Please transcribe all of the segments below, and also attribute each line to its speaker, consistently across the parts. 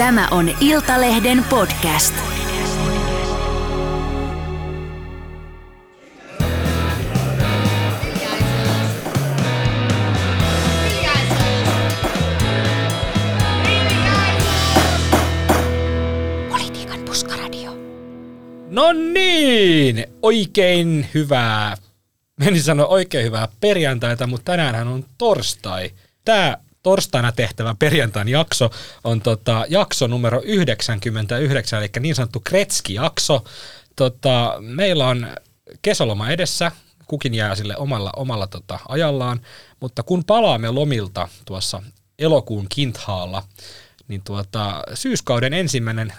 Speaker 1: Tämä on Iltalehden podcast.
Speaker 2: Politiikan puskaradio.
Speaker 3: No niin, oikein hyvää, menisin sanoa oikein hyvää perjantaita, mutta tänäänhän on torstai. Tämä torstaina tehtävä perjantain jakso on tota, jakso numero 99, eli niin sanottu Kretski-jakso. Tota, meillä on kesäloma edessä, kukin jää sille omalla, omalla tota, ajallaan, mutta kun palaamme lomilta tuossa elokuun kinthaalla, niin tuota, syyskauden ensimmäinen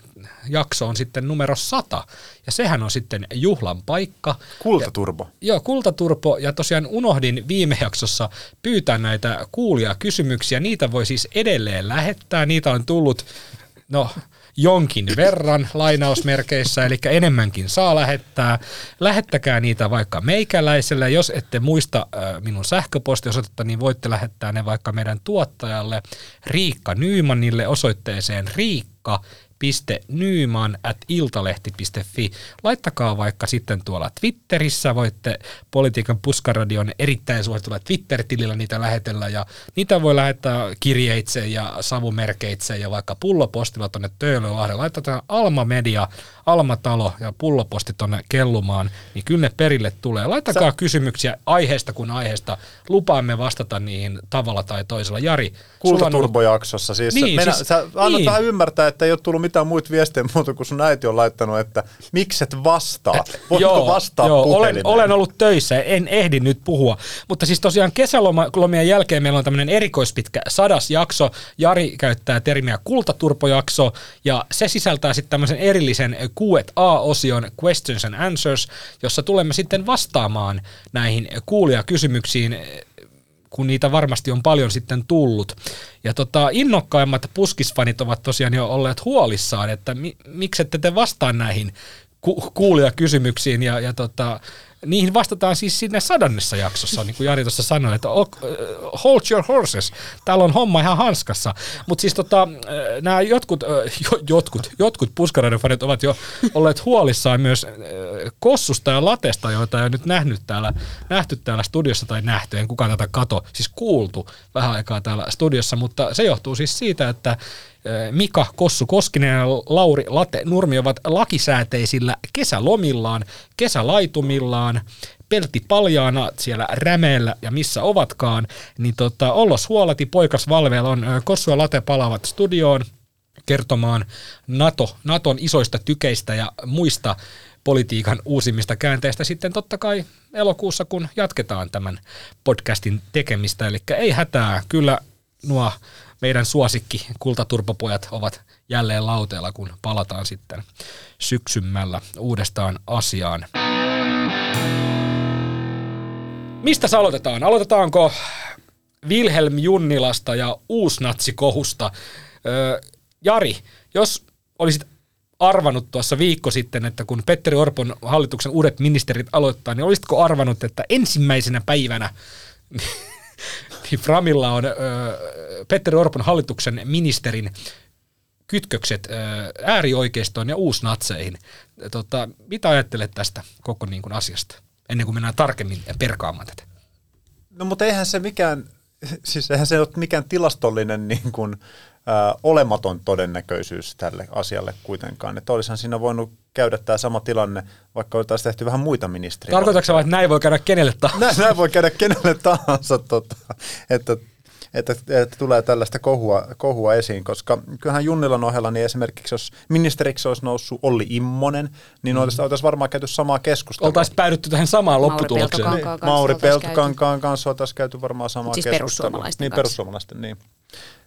Speaker 3: jakso on sitten numero 100, ja sehän on sitten juhlan paikka.
Speaker 4: Kultaturbo.
Speaker 3: Ja, joo, kultaturpo, ja tosiaan unohdin viime jaksossa pyytää näitä kuulia kysymyksiä, niitä voi siis edelleen lähettää, niitä on tullut, no jonkin verran lainausmerkeissä, eli enemmänkin saa lähettää. Lähettäkää niitä vaikka meikäläiselle. Jos ette muista minun sähköpostiosoitetta, niin voitte lähettää ne vaikka meidän tuottajalle Riikka Nyymanille osoitteeseen riikka nyman at iltalehti.fi. Laittakaa vaikka sitten tuolla Twitterissä, voitte Politiikan puskaradion erittäin suositulla Twitter-tilillä niitä lähetellä ja niitä voi lähettää kirjeitse ja savumerkeitse ja vaikka pullopostilla tuonne Töölölahden. Laitetaan Alma Media, Alma Talo ja pulloposti tuonne kellumaan, niin kyllä ne perille tulee. Laittakaa Sä... kysymyksiä aiheesta kuin aiheesta. Lupaamme vastata niihin tavalla tai toisella. Jari,
Speaker 4: Kultaturbojaksossa. Siis, niin, mennä, siis, sä annat niin. vähän ymmärtää, että ei ole tullut mitään muita viestejä muuta kuin sun äiti on laittanut, että mikset vastaa? Voitko joo, vastaa joo,
Speaker 3: olen, olen ollut töissä, en ehdi nyt puhua. Mutta siis tosiaan kesälomien jälkeen meillä on tämmöinen erikoispitkä sadas jakso. Jari käyttää termiä kultaturpojakso ja se sisältää sitten tämmöisen erillisen Q&A-osion Questions and Answers, jossa tulemme sitten vastaamaan näihin kuulijakysymyksiin kun niitä varmasti on paljon sitten tullut. Ja tota, innokkaimmat puskisfanit ovat tosiaan jo olleet huolissaan, että mi- miksi ette te vastaa näihin ku- kuulijakysymyksiin ja, ja tota, niihin vastataan siis siinä sadannessa jaksossa, niin kuin Jari tuossa sanoi, että hold your horses, täällä on homma ihan hanskassa. Mutta siis tota, nämä jotkut, jotkut, jotkut puskaraidonfanit ovat jo olleet huolissaan myös kossusta ja latesta, joita ei nyt nähnyt täällä, nähty täällä studiossa tai nähty, en kukaan tätä kato, siis kuultu vähän aikaa täällä studiossa, mutta se johtuu siis siitä, että Mika Kossu Koskinen ja Lauri Late Nurmi ovat lakisääteisillä kesälomillaan, kesälaitumillaan, pelti paljaana siellä rämeellä ja missä ovatkaan, niin tota, Ollos Huolati, poikas Valveella on Kossu ja Late palaavat studioon kertomaan NATO, Naton isoista tykeistä ja muista politiikan uusimmista käänteistä sitten totta kai elokuussa, kun jatketaan tämän podcastin tekemistä. Eli ei hätää, kyllä nuo meidän suosikki kultaturpopojat ovat jälleen lauteella, kun palataan sitten syksymällä uudestaan asiaan. Mistä se aloitetaan? Aloitetaanko Wilhelm Junnilasta ja uusnatsikohusta? Öö, Jari, jos olisit arvanut tuossa viikko sitten, että kun Petteri Orpon hallituksen uudet ministerit aloittaa, niin olisitko arvanut, että ensimmäisenä päivänä Framilla on Petteri Orpon hallituksen ministerin kytkökset ö, äärioikeistoon ja uusnatseihin. Tota, mitä ajattelet tästä koko niin kuin asiasta, ennen kuin mennään tarkemmin perkaamaan tätä?
Speaker 4: No mutta eihän se mikään, siis eihän se ole mikään tilastollinen niin kuin, ö, olematon todennäköisyys tälle asialle kuitenkaan. Että olisihan siinä voinut käydä tämä sama tilanne, vaikka oltaisiin tehty vähän muita ministeriä.
Speaker 3: Tarkoitatko että näin voi käydä kenelle tahansa?
Speaker 4: Näin, näin voi käydä kenelle tahansa, tota, että että, että tulee tällaista kohua, kohua esiin, koska kyllähän Junnilan ohella niin esimerkiksi jos ministeriksi olisi noussut Olli Immonen, niin mm. oltaisiin varmaan käyty samaa keskustelua.
Speaker 3: Oltaisiin päädytty tähän samaan lopputulokseen.
Speaker 4: Mauri Peltokankaan kanssa, oltaisiin käyty varmaan samaa
Speaker 2: siis
Speaker 4: keskustelua.
Speaker 2: perussuomalaisten
Speaker 4: niin,
Speaker 2: kanssa.
Speaker 4: perussuomalaisten, niin.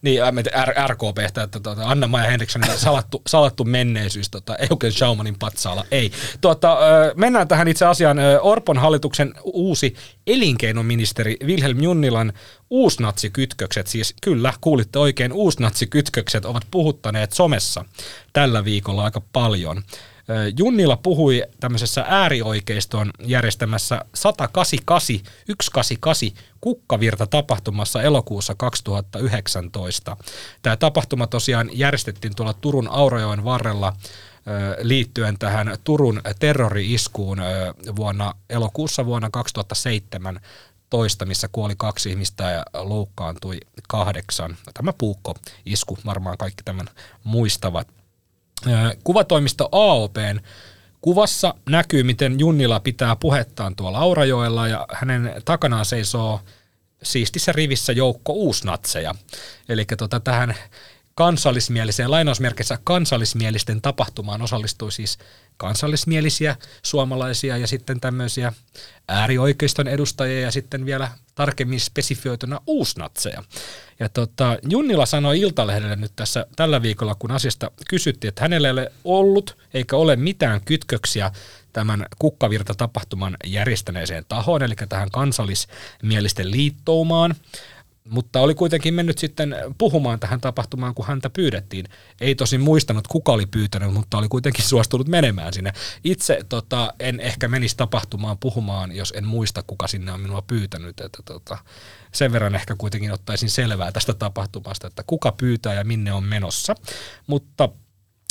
Speaker 3: Niin, R- RKPstä, että tuota, Anna-Maja Henrikssonin salattu, salattu menneisyys, tota, Eugen Schaumanin patsaalla, ei. Tuota, mennään tähän itse asiaan. Orpon hallituksen uusi elinkeinoministeri Wilhelm Junnilan uusnatsikytkökset, siis kyllä, kuulitte oikein, uusnatsikytkökset ovat puhuttaneet somessa tällä viikolla aika paljon. Junnila puhui tämmöisessä äärioikeiston järjestämässä 188, 188 kukkavirta tapahtumassa elokuussa 2019. Tämä tapahtuma tosiaan järjestettiin tuolla Turun Aurajoen varrella liittyen tähän Turun terrori-iskuun vuonna, elokuussa vuonna 2007 toista, missä kuoli kaksi ihmistä ja loukkaantui kahdeksan. Tämä puukko-isku, varmaan kaikki tämän muistavat. Kuvatoimisto AOPn kuvassa näkyy, miten Junnila pitää puhettaan tuolla Aurajoella ja hänen takanaan seisoo siistissä rivissä joukko uusnatseja. Eli tota, tähän kansallismieliseen, lainausmerkissä kansallismielisten tapahtumaan osallistui siis kansallismielisiä suomalaisia ja sitten tämmöisiä äärioikeiston edustajia ja sitten vielä tarkemmin spesifioituna uusnatseja. Ja tota, Junnila sanoi Iltalehdelle nyt tässä tällä viikolla, kun asiasta kysyttiin, että hänellä ei ole ollut eikä ole mitään kytköksiä tämän kukkavirta-tapahtuman järjestäneeseen tahoon, eli tähän kansallismielisten liittoumaan mutta oli kuitenkin mennyt sitten puhumaan tähän tapahtumaan, kun häntä pyydettiin. Ei tosin muistanut, kuka oli pyytänyt, mutta oli kuitenkin suostunut menemään sinne. Itse tota, en ehkä menisi tapahtumaan puhumaan, jos en muista, kuka sinne on minua pyytänyt. Että, tota, sen verran ehkä kuitenkin ottaisin selvää tästä tapahtumasta, että kuka pyytää ja minne on menossa. Mutta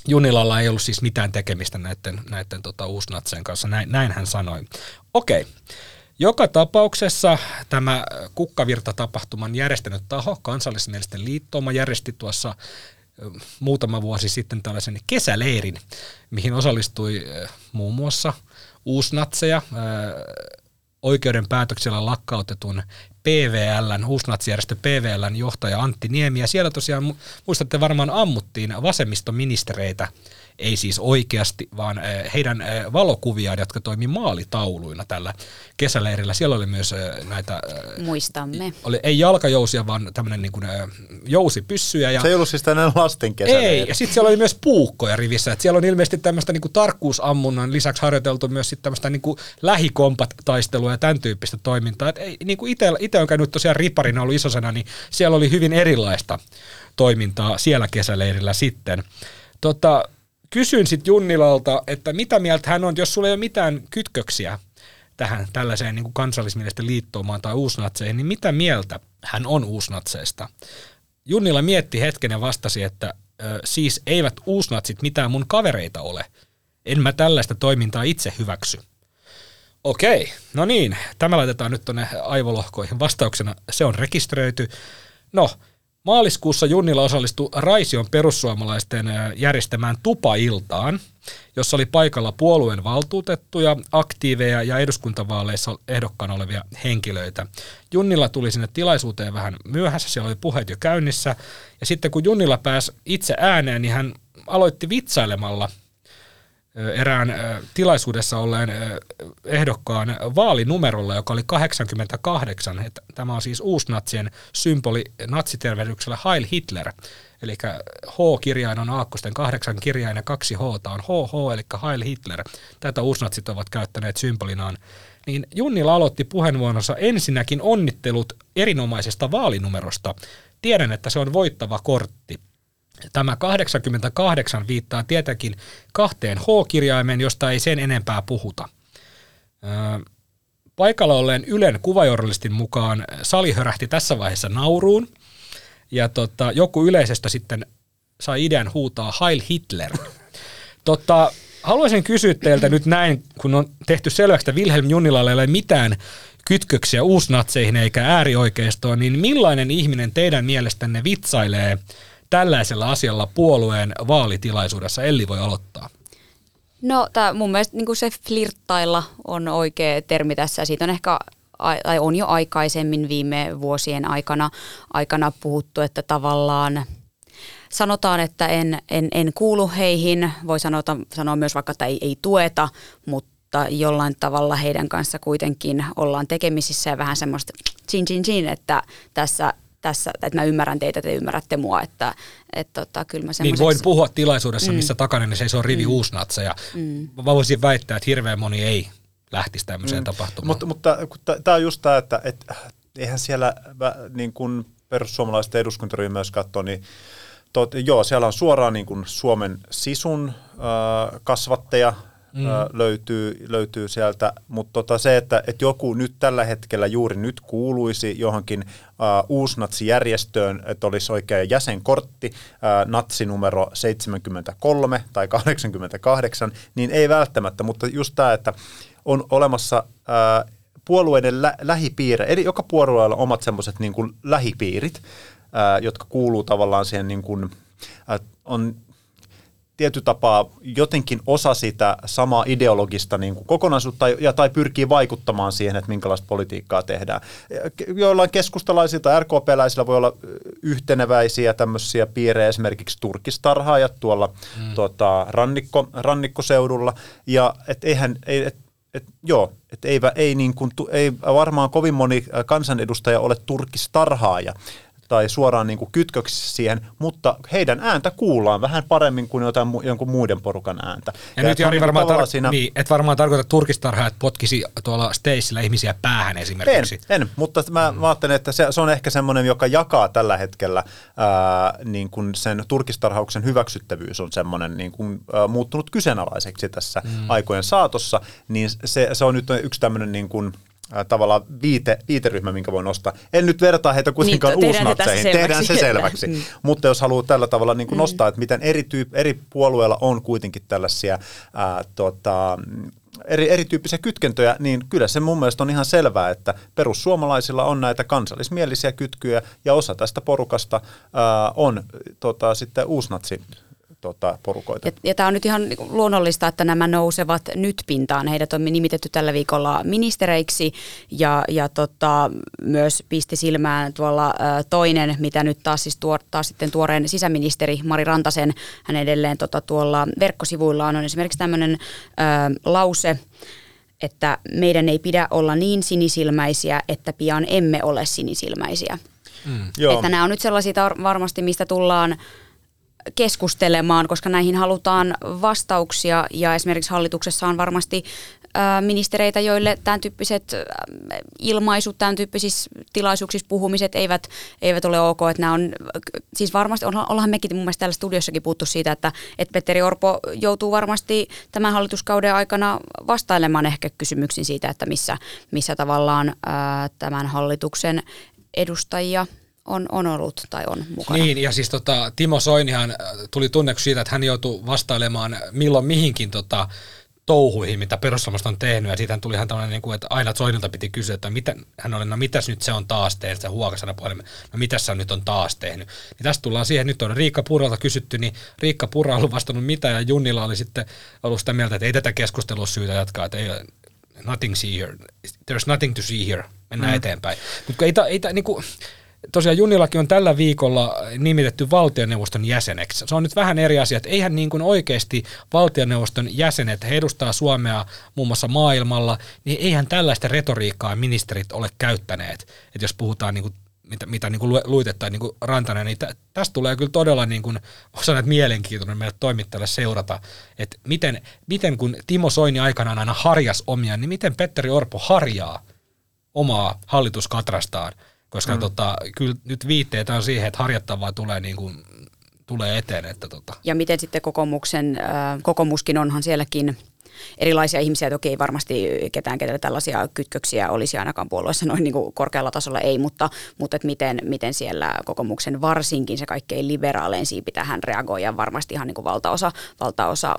Speaker 3: Junilalla ei ollut siis mitään tekemistä näiden, näiden tota, uusnatsen kanssa, näin, näin hän sanoi. Okei. Okay. Joka tapauksessa tämä kukkavirta-tapahtuman järjestänyt taho, kansallismielisten liittooma, järjesti tuossa muutama vuosi sitten tällaisen kesäleirin, mihin osallistui muun muassa uusnatseja, oikeuden päätöksellä lakkautetun PVLn, uusnatsijärjestö PVLn johtaja Antti Niemi, ja siellä tosiaan, muistatte varmaan ammuttiin vasemmistoministereitä ei siis oikeasti, vaan eh, heidän eh, valokuviaan, jotka toimii maalitauluina tällä kesäleirillä. Siellä oli myös eh, näitä...
Speaker 2: Muistamme.
Speaker 3: Oli, ei jalkajousia, vaan tämmöinen niin kuin, jousipyssyjä. Ja,
Speaker 4: Se ei ollut siis tänään lasten kesäleiri.
Speaker 3: Ei, ja sitten siellä oli myös puukkoja rivissä. Et siellä on ilmeisesti tämmöistä niin kuin tarkkuusammunnan lisäksi harjoiteltu myös sitten tämmöistä niin kuin lähikompat-taistelua ja tämän tyyppistä toimintaa. Et ei, niin kuin itse on käynyt tosiaan riparina ollut isosena, niin siellä oli hyvin erilaista toimintaa siellä kesäleirillä sitten. Tota, kysyin sitten Junnilalta, että mitä mieltä hän on, jos sulla ei ole mitään kytköksiä tähän tällaiseen niin kansallismielisten liittoumaan tai uusnatseihin, niin mitä mieltä hän on uusnatseista? Junnila mietti hetken ja vastasi, että ö, siis eivät uusnatsit mitään mun kavereita ole. En mä tällaista toimintaa itse hyväksy. Okei, no niin, tämä laitetaan nyt tuonne aivolohkoihin vastauksena. Se on rekisteröity. No, Maaliskuussa Junnila osallistui Raision perussuomalaisten järjestämään tupailtaan, jossa oli paikalla puolueen valtuutettuja, aktiiveja ja eduskuntavaaleissa ehdokkaana olevia henkilöitä. Junnila tuli sinne tilaisuuteen vähän myöhässä, siellä oli puheet jo käynnissä, ja sitten kun Junnila pääsi itse ääneen, niin hän aloitti vitsailemalla – erään tilaisuudessa olleen ehdokkaan vaalinumerolla, joka oli 88. Että tämä on siis uusnatsien symboli natsitervehdyksellä Heil Hitler. Eli H-kirjain on aakkosten kahdeksan kirjain ja kaksi H on HH, eli Heil Hitler. Tätä uusnatsit ovat käyttäneet symbolinaan. Niin Junnila aloitti puheenvuoronsa ensinnäkin onnittelut erinomaisesta vaalinumerosta. Tiedän, että se on voittava kortti. Tämä 88 viittaa tietenkin kahteen H-kirjaimeen, josta ei sen enempää puhuta. Paikalla olleen Ylen kuvajournalistin mukaan sali hörähti tässä vaiheessa nauruun, ja tota, joku yleisestä sitten sai idean huutaa Heil Hitler. Tota, haluaisin kysyä teiltä nyt näin, kun on tehty selväksi, että Wilhelm Junnilalla ei ole mitään kytköksiä uusnatseihin eikä äärioikeistoon, niin millainen ihminen teidän mielestänne vitsailee – tällaisella asialla puolueen vaalitilaisuudessa? Elli voi aloittaa.
Speaker 2: No tää, mun mielestä niin se flirttailla on oikea termi tässä. Siitä on ehkä tai on jo aikaisemmin viime vuosien aikana, aikana puhuttu, että tavallaan sanotaan, että en, en, en kuulu heihin, voi sanota, sanoa myös vaikka, että ei, ei tueta, mutta jollain tavalla heidän kanssa kuitenkin ollaan tekemisissä ja vähän semmoista chin chin chin, että tässä tässä, että mä ymmärrän teitä, te ymmärrätte mua, että et, tota, kyllä mä
Speaker 3: Niin voin puhua tilaisuudessa, mm. missä takana niin seisoo rivi mm. uusnatseja. Mm. Mä voisin väittää, että hirveän moni ei lähtisi tämmöiseen mm. tapahtumaan.
Speaker 4: Mutta, mutta tämä on just tämä, että et, eihän siellä niin kuin perussuomalaisten eduskuntaryhmä, jos katsoo, niin tot, joo, siellä on suoraan niin kuin Suomen sisun äh, kasvatteja, mm. löytyy, löytyy sieltä, mutta tota se, että, että joku nyt tällä hetkellä juuri nyt kuuluisi johonkin uh, uusnatsijärjestöön, että olisi oikea jäsenkortti, uh, natsinumero 73 tai 88, niin ei välttämättä, mutta just tämä, että on olemassa uh, puolueiden lä- lähipiirre, eli joka puolueella on omat semmoiset niin lähipiirit, uh, jotka kuuluu tavallaan siihen niin kuin, on tietty tapaa jotenkin osa sitä samaa ideologista niin kuin kokonaisuutta ja, tai pyrkii vaikuttamaan siihen, että minkälaista politiikkaa tehdään. Joillain keskustalaisilta, RKP-läisillä voi olla yhteneväisiä tämmöisiä piirejä, esimerkiksi turkistarhaajat tuolla mm. tuota, rannikko, rannikkoseudulla. Ja et eihän, ei, et, et, joo, et ei, ei, niin kuin, ei varmaan kovin moni kansanedustaja ole turkistarhaaja, tai suoraan niin kuin kytköksissä siihen, mutta heidän ääntä kuullaan vähän paremmin kuin jotain jonkun muiden porukan ääntä.
Speaker 3: Ja, ja nyt Jari varmaan, tar- siinä... niin, et varmaan tarkoita turkistarhaa, että potkisi tuolla Stacella ihmisiä päähän esimerkiksi.
Speaker 4: En, en mutta mä, mm. mä ajattelen, että se, se on ehkä semmoinen, joka jakaa tällä hetkellä ää, niin kuin sen turkistarhauksen hyväksyttävyys on semmoinen niin kuin, ää, muuttunut kyseenalaiseksi tässä mm. aikojen saatossa, niin se, se on nyt yksi tämmöinen niin kuin, tavallaan viite, viiteryhmä, minkä voi nostaa. En nyt vertaa heitä kuitenkaan niin, uusnatseihin, tehdään se selväksi. Mm. Mutta jos haluaa tällä tavalla niin kuin mm. nostaa, että miten eri, tyyp, eri puolueilla on kuitenkin tällaisia ää, tota, eri, erityyppisiä kytkentöjä, niin kyllä se mun mielestä on ihan selvää, että perussuomalaisilla on näitä kansallismielisiä kytkyjä ja osa tästä porukasta ää, on tota, sitten uusnatsi tota, porukoita.
Speaker 2: Ja, ja tämä on nyt ihan luonnollista, että nämä nousevat nyt pintaan. Heidät on nimitetty tällä viikolla ministereiksi ja, ja tota, myös pisti silmään tuolla ä, toinen, mitä nyt taas, siis tuo, taas sitten tuoreen sisäministeri Mari Rantasen, hän edelleen tota, tuolla verkkosivuillaan on esimerkiksi tämmöinen lause, että meidän ei pidä olla niin sinisilmäisiä, että pian emme ole sinisilmäisiä. Mm. Että nämä on nyt sellaisia varmasti, mistä tullaan keskustelemaan, koska näihin halutaan vastauksia ja esimerkiksi hallituksessa on varmasti ministereitä, joille tämän tyyppiset ilmaisut, tämän tyyppisissä tilaisuuksissa puhumiset eivät, eivät ole ok. Että nämä on, siis varmasti, ollaan mekin mun mielestä täällä studiossakin puhuttu siitä, että, että Petteri Orpo joutuu varmasti tämän hallituskauden aikana vastailemaan ehkä kysymyksiin siitä, että missä, missä tavallaan ää, tämän hallituksen edustajia on, on ollut tai on mukana.
Speaker 3: Niin, ja siis tota, Timo Soinihan äh, tuli tunneksi siitä, että hän joutui vastailemaan milloin mihinkin tota, touhuihin, mitä perussuomalaiset on tehnyt, ja siitä tuli hän tämmöinen, niin kuin, että aina Soinilta piti kysyä, että mitä, hän oli, no mitäs nyt se on taas tehnyt, se huokasana puhelimen, no mitäs se nyt on taas tehnyt. Niin tästä tullaan siihen, nyt on Riikka Puralta kysytty, niin Riikka Pura on vastannut mitä, ja Junnilla oli sitten ollut sitä mieltä, että ei tätä keskustelua syytä jatkaa, että ei, nothing see here, there's nothing to see here, mennään mm. eteenpäin. Mutta ei, ei, ei niin kuin, tosiaan Junilakin on tällä viikolla nimitetty valtioneuvoston jäseneksi. Se on nyt vähän eri asia, että eihän niin kuin oikeasti valtioneuvoston jäsenet, he edustaa Suomea muun muassa maailmalla, niin eihän tällaista retoriikkaa ministerit ole käyttäneet. Että jos puhutaan niin kuin mitä, mitä niin kuin niin kuin Rantanen, niin tä, tästä tulee kyllä todella niin kuin, osa näitä mielenkiintoinen meille toimittajalle seurata, että miten, miten kun Timo Soini aikanaan aina harjas omia, niin miten Petteri Orpo harjaa omaa hallituskatrastaan koska mm. tota, kyllä nyt viitteitä on siihen, että harjattavaa tulee niin kuin, tulee eteen. Että tota.
Speaker 2: Ja miten sitten kokoomuksen, äh, kokoomuskin onhan sielläkin erilaisia ihmisiä, toki ei varmasti ketään, kenellä tällaisia kytköksiä olisi ainakaan puolueessa noin niin kuin korkealla tasolla, ei, mutta, mutta että miten, miten siellä kokoomuksen varsinkin se kaikkein liberaalein siipi tähän reagoi ja varmasti ihan niin kuin valtaosa, valtaosa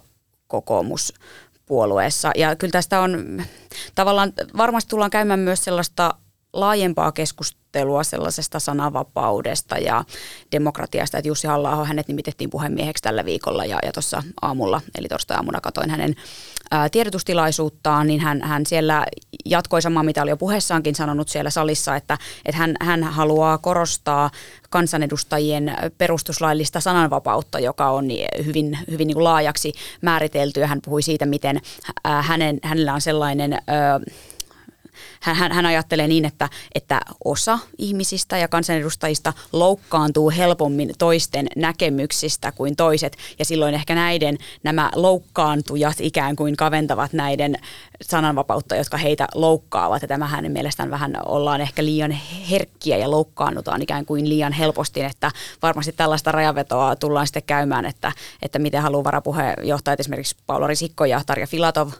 Speaker 2: kokoomus puolueessa. Ja kyllä tästä on tavallaan, varmasti tullaan käymään myös sellaista laajempaa keskustelua sellaisesta sananvapaudesta ja demokratiasta, että Jussi halla hänet nimitettiin puhemieheksi tällä viikolla ja, ja tuossa aamulla, eli torstai-aamuna katoin hänen ää, tiedotustilaisuuttaan, niin hän, hän siellä jatkoi samaa, mitä oli jo puheessaankin sanonut siellä salissa, että, että hän, hän haluaa korostaa kansanedustajien perustuslaillista sananvapautta, joka on hyvin, hyvin niin kuin laajaksi määritelty, ja hän puhui siitä, miten hänen, hänellä on sellainen... Ää, hän, hän, hän ajattelee niin, että, että osa ihmisistä ja kansanedustajista loukkaantuu helpommin toisten näkemyksistä kuin toiset. Ja silloin ehkä näiden nämä loukkaantujat ikään kuin kaventavat näiden sananvapautta, jotka heitä loukkaavat. Ja tämä hänen mielestään vähän ollaan ehkä liian herkkiä ja loukkaannutaan ikään kuin liian helposti, että varmasti tällaista rajavetoa tullaan sitten käymään, että, että miten haluaa varapuheenjohtajat esimerkiksi Paula Risikko ja Tarja Filatov,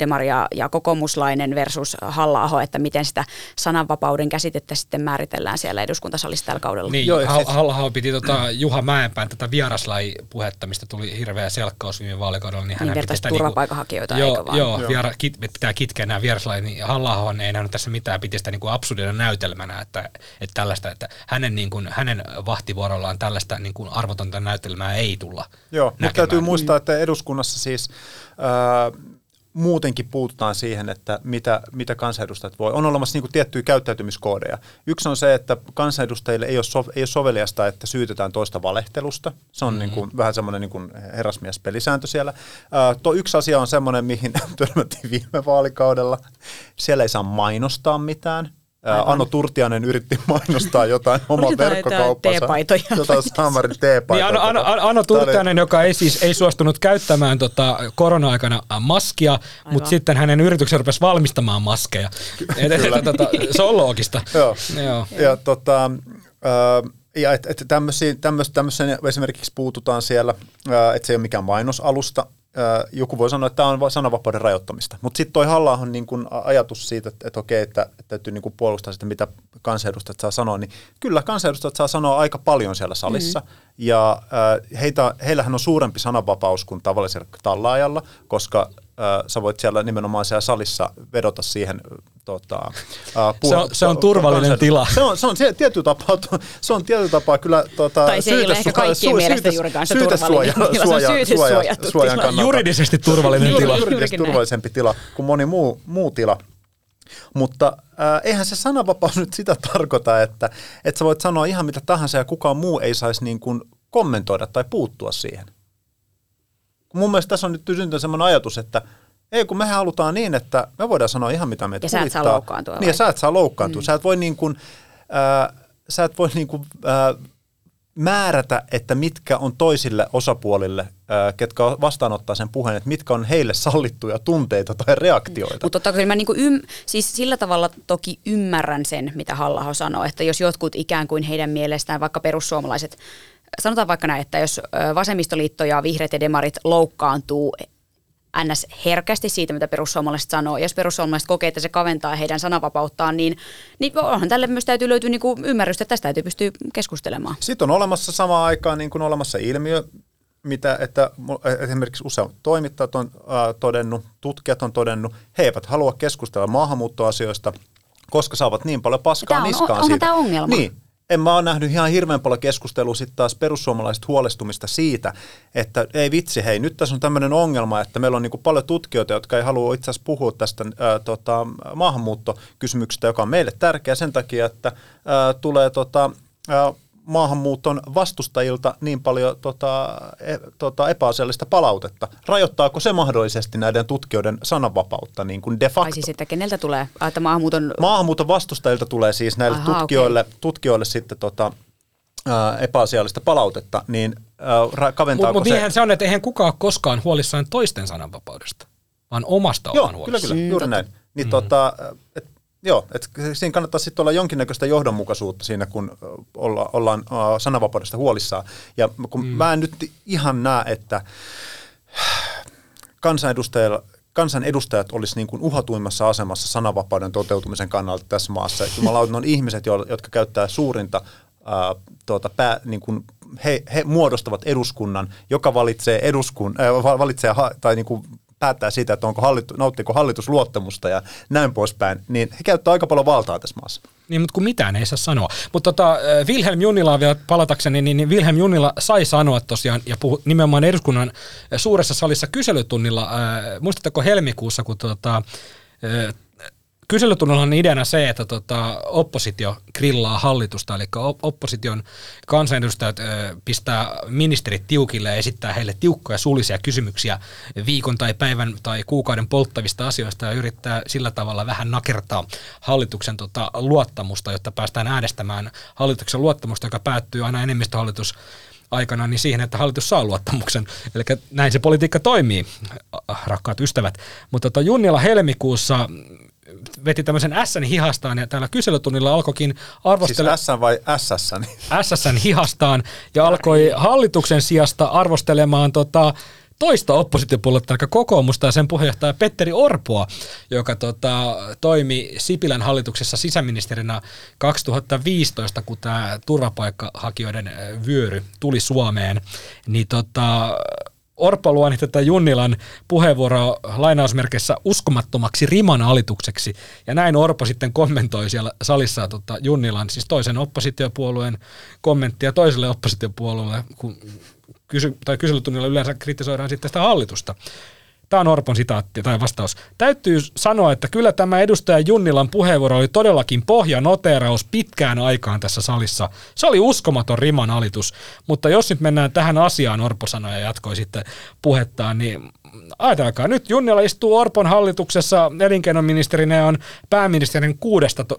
Speaker 2: Demaria ja kokoomuslainen versus halla että miten sitä sananvapauden käsitettä sitten määritellään siellä eduskuntasalissa tällä kaudella.
Speaker 3: Niin, Joo, siis... halla piti tota Juha Mäenpään tätä vieraslaji-puhetta, mistä tuli hirveä selkkaus viime vaalikaudella.
Speaker 2: Niin, niin vertaisi niinku- turvapaikanhakijoita,
Speaker 3: niinku,
Speaker 2: eikö vaan?
Speaker 3: Joo, joo. Viera, kit, pitää kitkeä nämä vieraslajit, niin halla ei nähnyt tässä mitään, piti sitä niin kuin absurdina näytelmänä, että, että tällaista, että hänen, niin kuin, hänen vahtivuorollaan tällaista niin kuin arvotonta näytelmää ei tulla
Speaker 4: Joo, mutta täytyy muistaa, että eduskunnassa siis äh, muutenkin puututaan siihen, että mitä, mitä kansanedustajat voi. On olemassa niin tiettyjä käyttäytymiskoodeja. Yksi on se, että kansanedustajille ei ole, so, ei ole soveliasta, että syytetään toista valehtelusta. Se on mm-hmm. niin kuin, vähän semmoinen niin kuin herrasmies-pelisääntö siellä. Uh, to, yksi asia on semmoinen, mihin törmättiin viime vaalikaudella. Siellä ei saa mainostaa mitään Aivan. Anno Turtianen yritti mainostaa jotain omaa verkkokauppansa. Jotain Samarin teepaitoja.
Speaker 3: Niin Anno, Anno, Anno Turtianen, joka ei siis ei suostunut käyttämään tota korona-aikana maskia, mutta sitten hänen yrityksen rupesi valmistamaan maskeja. Et, et, tota, se on loogista.
Speaker 4: Joo. Joo. Ja tota, äh, ja että et esimerkiksi puututaan siellä, että se ei ole mikään mainosalusta, joku voi sanoa, että tämä on sananvapauden rajoittamista. Mutta sitten toi halla on niin kun ajatus siitä, että, että okei, että, että täytyy niin puolustaa sitä, mitä kansanedustajat saa sanoa, niin kyllä kansanedustajat saa sanoa aika paljon siellä salissa. Mm. Ja heitä, heillähän on suurempi sananvapaus kuin tavallisella tallaajalla, koska äh, sä voit siellä nimenomaan siellä salissa vedota siihen tota,
Speaker 3: uh, puh- se, on, se on turvallinen kansan, tila.
Speaker 4: Se on, se on se, tietty tapa, se on tietty tapa kyllä tota,
Speaker 2: tai se ei ole ehkä kaikkien su, mielestä juurikaan se turvallinen tila. Suoja, se on suoja, suojan
Speaker 3: kannalta. Juridisesti turvallinen tila.
Speaker 4: Juridisesti turvallisempi tila kuin moni muu, muu tila. Mutta äh, eihän se sananvapaus nyt sitä tarkoita, että, että sä voit sanoa ihan mitä tahansa ja kukaan muu ei saisi niin kuin kommentoida tai puuttua siihen. Mun mielestä tässä on nyt syntynyt sellainen ajatus, että ei, kun mehän halutaan niin, että me voidaan sanoa ihan mitä meitä
Speaker 2: Ja sä et saa loukkaantua.
Speaker 4: Niin, ja sä et saa loukkaantua. Mm. Sä et voi niin kuin, äh, sä et voi niin kuin, äh, määrätä, että mitkä on toisille osapuolille, äh, ketkä vastaanottaa sen puheen, että mitkä on heille sallittuja tunteita tai reaktioita.
Speaker 2: Mutta totta kai mä niinku ym, siis sillä tavalla toki ymmärrän sen, mitä Hallaho sanoo, että jos jotkut ikään kuin heidän mielestään, vaikka perussuomalaiset, sanotaan vaikka näin, että jos vasemmistoliitto ja vihreät ja demarit loukkaantuu ns. herkästi siitä, mitä perussuomalaiset sanoo. Jos perussuomalaiset kokee, että se kaventaa heidän sananvapauttaan, niin, niin onhan tälle myös täytyy löytyä niin kuin ymmärrystä, että tästä täytyy pystyä keskustelemaan.
Speaker 4: Sitten on olemassa samaan aikaan niin kuin olemassa ilmiö, mitä, että esimerkiksi useat toimittajat on äh, todennut, tutkijat on todennut, he eivät halua keskustella maahanmuuttoasioista, koska saavat niin paljon paskaa
Speaker 2: on,
Speaker 4: niskaan
Speaker 2: on,
Speaker 4: siitä.
Speaker 2: Tämä ongelma.
Speaker 4: Niin, en mä ole nähnyt ihan hirveän paljon keskustelua sitten taas perussuomalaiset huolestumista siitä, että ei vitsi, hei, nyt tässä on tämmöinen ongelma, että meillä on niin paljon tutkijoita, jotka ei halua itse asiassa puhua tästä ää, tota, maahanmuuttokysymyksestä, joka on meille tärkeä sen takia, että ää, tulee tota, ää, maahanmuuton vastustajilta niin paljon tota, e, tota, epäasiallista palautetta. Rajoittaako se mahdollisesti näiden tutkijoiden sananvapautta niin kuin de facto? Ai
Speaker 2: siis, että keneltä tulee? Että maahanmuuton...
Speaker 4: Maahanmuuton vastustajilta tulee siis näille Aha, tutkijoille, okay. tutkijoille sitten tota, ää, epäasiallista palautetta, niin ää, kaventaako
Speaker 3: Mutta mut se... se on, että eihän kukaan koskaan huolissaan toisten sananvapaudesta, vaan omasta
Speaker 4: Joo, kyllä, kyllä, juuri näin. Niin, mm. tota, et Joo, että siinä kannattaa sitten olla jonkinnäköistä johdonmukaisuutta siinä, kun olla, ollaan sananvapaudesta huolissaan. Ja kun mm. mä en nyt ihan näe, että kansanedustajilla kansanedustajat olisi niin kuin uhatuimmassa asemassa sananvapauden toteutumisen kannalta tässä maassa. Jumalauta on ihmiset, jotka käyttää suurinta ää, tuota, pää, niin kuin he, he muodostavat eduskunnan, joka valitsee, eduskun, äh, valitsee ha, tai niin kuin päättää siitä, että onko hallitu, nauttiiko hallitus luottamusta ja näin poispäin, niin he käyttävät aika paljon valtaa tässä maassa.
Speaker 3: Niin, mutta kun mitään ei saa sanoa. Mutta tota, Wilhelm Junnila vielä palatakseni, niin, niin Wilhelm Junnila sai sanoa tosiaan, ja puhu nimenomaan eduskunnan suuressa salissa kyselytunnilla, äh, muistatteko helmikuussa, kun tota, äh, kyselytunnilla on ideana se, että tota, oppositio grillaa hallitusta, eli opposition kansanedustajat ö, pistää ministerit tiukille ja esittää heille tiukkoja suullisia kysymyksiä viikon tai päivän tai kuukauden polttavista asioista ja yrittää sillä tavalla vähän nakertaa hallituksen tota, luottamusta, jotta päästään äänestämään hallituksen luottamusta, joka päättyy aina enemmistöhallitus aikana niin siihen, että hallitus saa luottamuksen. Eli näin se politiikka toimii, rakkaat ystävät. Mutta tota Junnila helmikuussa veti tämmöisen Sn hihastaan ja täällä kyselytunnilla alkoikin arvostella...
Speaker 4: Siis S vai SS?
Speaker 3: SSn hihastaan ja alkoi hallituksen sijasta arvostelemaan tota, toista oppositiopuoletta, eli kokoomusta ja sen puheenjohtaja Petteri Orpoa, joka tota, toimi Sipilän hallituksessa sisäministerinä 2015, kun tämä turvapaikkahakijoiden vyöry tuli Suomeen, niin tota, Orpo luoni tätä Junnilan puheenvuoroa lainausmerkeissä uskomattomaksi riman alitukseksi. Ja näin Orpo sitten kommentoi siellä salissa tota Junnilan, siis toisen oppositiopuolueen kommenttia toiselle oppositiopuolueelle, kun kysy- tai kyselytunnilla yleensä kritisoidaan sitten sitä hallitusta. Tämä on Orpon sitaatti tai vastaus. Täytyy sanoa, että kyllä tämä edustaja Junnilan puheenvuoro oli todellakin pohjanoteraus pitkään aikaan tässä salissa. Se oli uskomaton riman alitus. Mutta jos nyt mennään tähän asiaan, Orpo sanoi ja jatkoi sitten puhettaan, niin ajatelkaa, nyt Junnila istuu Orpon hallituksessa elinkeinoministerinä ja on pääministerin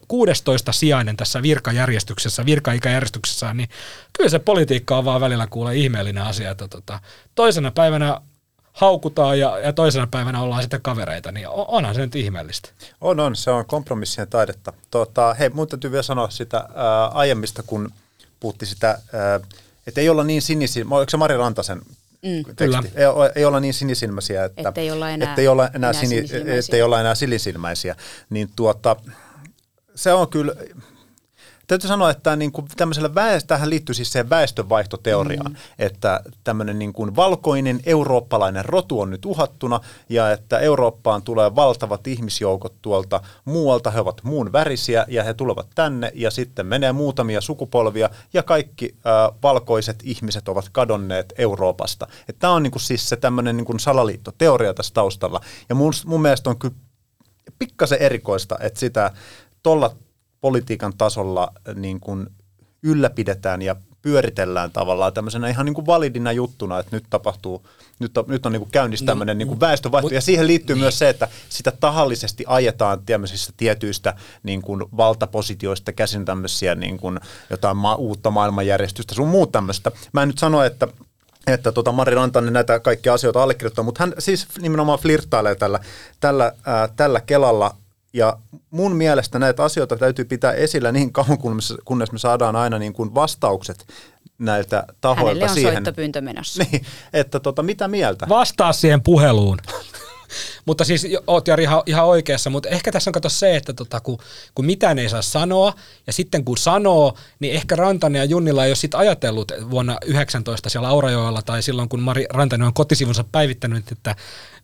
Speaker 3: 16 sijainen tässä virkajärjestyksessä, virkaikäjärjestyksessä, niin kyllä se politiikka on vaan välillä kuule ihmeellinen asia, että tota, toisena päivänä haukutaan ja, ja toisena päivänä ollaan sitten kavereita, niin onhan se nyt ihmeellistä.
Speaker 4: On, on. Se on kompromissien taidetta. Tota, hei, mun täytyy vielä sanoa sitä ää, aiemmista, kun puhuttiin sitä, ää, että ei olla niin sinisilmäisiä. Oliko se Mari Rantasen Mm. Kyllä. Ei, ei olla niin sinisilmäisiä, että,
Speaker 2: ettei olla enää,
Speaker 4: ettei olla enää, enää, sini, ettei olla enää sinisilmäisiä. Niin tuota, se on kyllä, Täytyy sanoa, että niin kuin tämmöisellä väestö, tähän liittyy siis se väestönvaihtoteoriaan, mm. että tämmöinen niin kuin valkoinen eurooppalainen rotu on nyt uhattuna ja että Eurooppaan tulee valtavat ihmisjoukot tuolta muualta, he ovat muun värisiä ja he tulevat tänne ja sitten menee muutamia sukupolvia ja kaikki äh, valkoiset ihmiset ovat kadonneet Euroopasta. Tämä on niin kuin siis se tämmöinen niin kuin salaliittoteoria tässä taustalla ja mun, mun mielestä on kyllä pikkasen erikoista, että sitä tuolla politiikan tasolla äh, niin kuin ylläpidetään ja pyöritellään tavallaan tämmöisenä ihan niin kuin validina juttuna, että nyt tapahtuu, nyt on, nyt on niin kuin käynnissä niin, tämmöinen niin kuin väestövaihto. Ja siihen liittyy niin. myös se, että sitä tahallisesti ajetaan tämmöisistä tietyistä niin kuin valtapositioista käsin tämmöisiä niin kuin jotain ma- uutta maailmanjärjestystä, sun muut tämmöistä. Mä en nyt sano, että että tota Mari Rantanen näitä kaikkia asioita allekirjoittaa, mutta hän siis nimenomaan flirttailee tällä, tällä, ää, tällä Kelalla ja mun mielestä näitä asioita täytyy pitää esillä niin kauan, kunnes me saadaan aina niin kuin vastaukset näiltä tahoilta
Speaker 2: Hänelle on
Speaker 4: siihen.
Speaker 2: soittopyyntö menossa.
Speaker 4: Niin, että tota, mitä mieltä?
Speaker 3: Vastaa siihen puheluun. mutta siis oot Jari ihan, ihan oikeassa, mutta ehkä tässä on kato se, että tota, kun, kun mitään ei saa sanoa, ja sitten kun sanoo, niin ehkä Rantanen ja Junnilla ei ole sit ajatellut vuonna 19 siellä Aurajoella, tai silloin kun Mari Rantanen on kotisivunsa päivittänyt, että,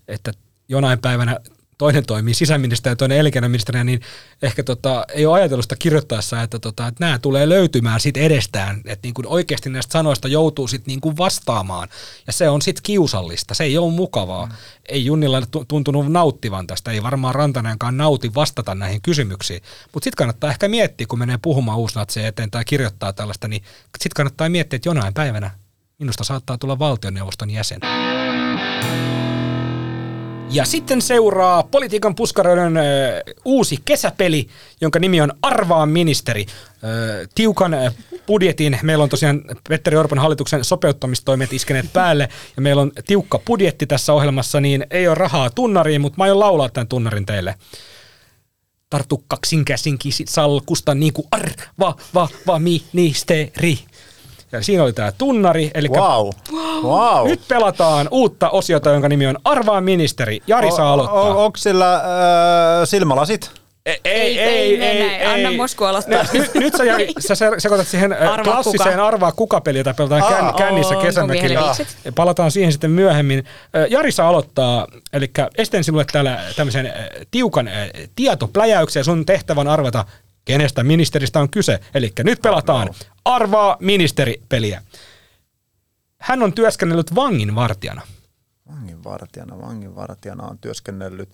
Speaker 3: että jonain päivänä toinen toimii sisäministeriö ja toinen elinkeinoministeriö, niin ehkä tota, ei ole ajatellut sitä kirjoittaessa, että, tota, että nämä tulee löytymään sit edestään, että niin kuin oikeasti näistä sanoista joutuu sit niin kuin vastaamaan, ja se on sitten kiusallista, se ei ole mukavaa. Mm. Ei Junnilla tuntunut nauttivan tästä, ei varmaan Rantanenkaan nauti vastata näihin kysymyksiin, mutta sitten kannattaa ehkä miettiä, kun menee puhumaan uusnatseen eteen tai kirjoittaa tällaista, niin sitten kannattaa miettiä, että jonain päivänä minusta saattaa tulla valtioneuvoston jäsen. Ja sitten seuraa politiikan puskaroiden uusi kesäpeli, jonka nimi on Arvaa ministeri. Äh, tiukan budjetin, meillä on tosiaan Petteri Orpon hallituksen sopeuttamistoimet iskeneet päälle, ja meillä on tiukka budjetti tässä ohjelmassa, niin ei ole rahaa tunnariin, mutta mä aion laulaa tämän tunnarin teille tartu kaksin käsin salkusta niin kuin arva, va, va, ministeri. Ja siinä oli tämä tunnari. Eli
Speaker 4: wow. wow.
Speaker 3: Nyt pelataan uutta osiota, jonka nimi on Arvaa ministeri. Jari saa aloittaa.
Speaker 4: O, onko sillä äh, silmälasit?
Speaker 3: Ei, ei, ei, ei, ei,
Speaker 2: Anna Mosku aloittaa.
Speaker 3: Nyt, nyt sä, Jari, sä sekoitat siihen arvaa klassiseen kuka. arvaa kuka-peliä, jota pelataan kän, kännissä kesämökillä. Palataan siihen sitten myöhemmin. Jari saa aloittaa, eli esteen sinulle täällä tämmöisen tiukan tietopläjäyksen. Sun tehtävän arvata, kenestä ministeristä on kyse. Eli nyt pelataan Arvaa ministeripeliä. Hän on työskennellyt vanginvartijana.
Speaker 4: Vanginvartijana, vanginvartijana on työskennellyt.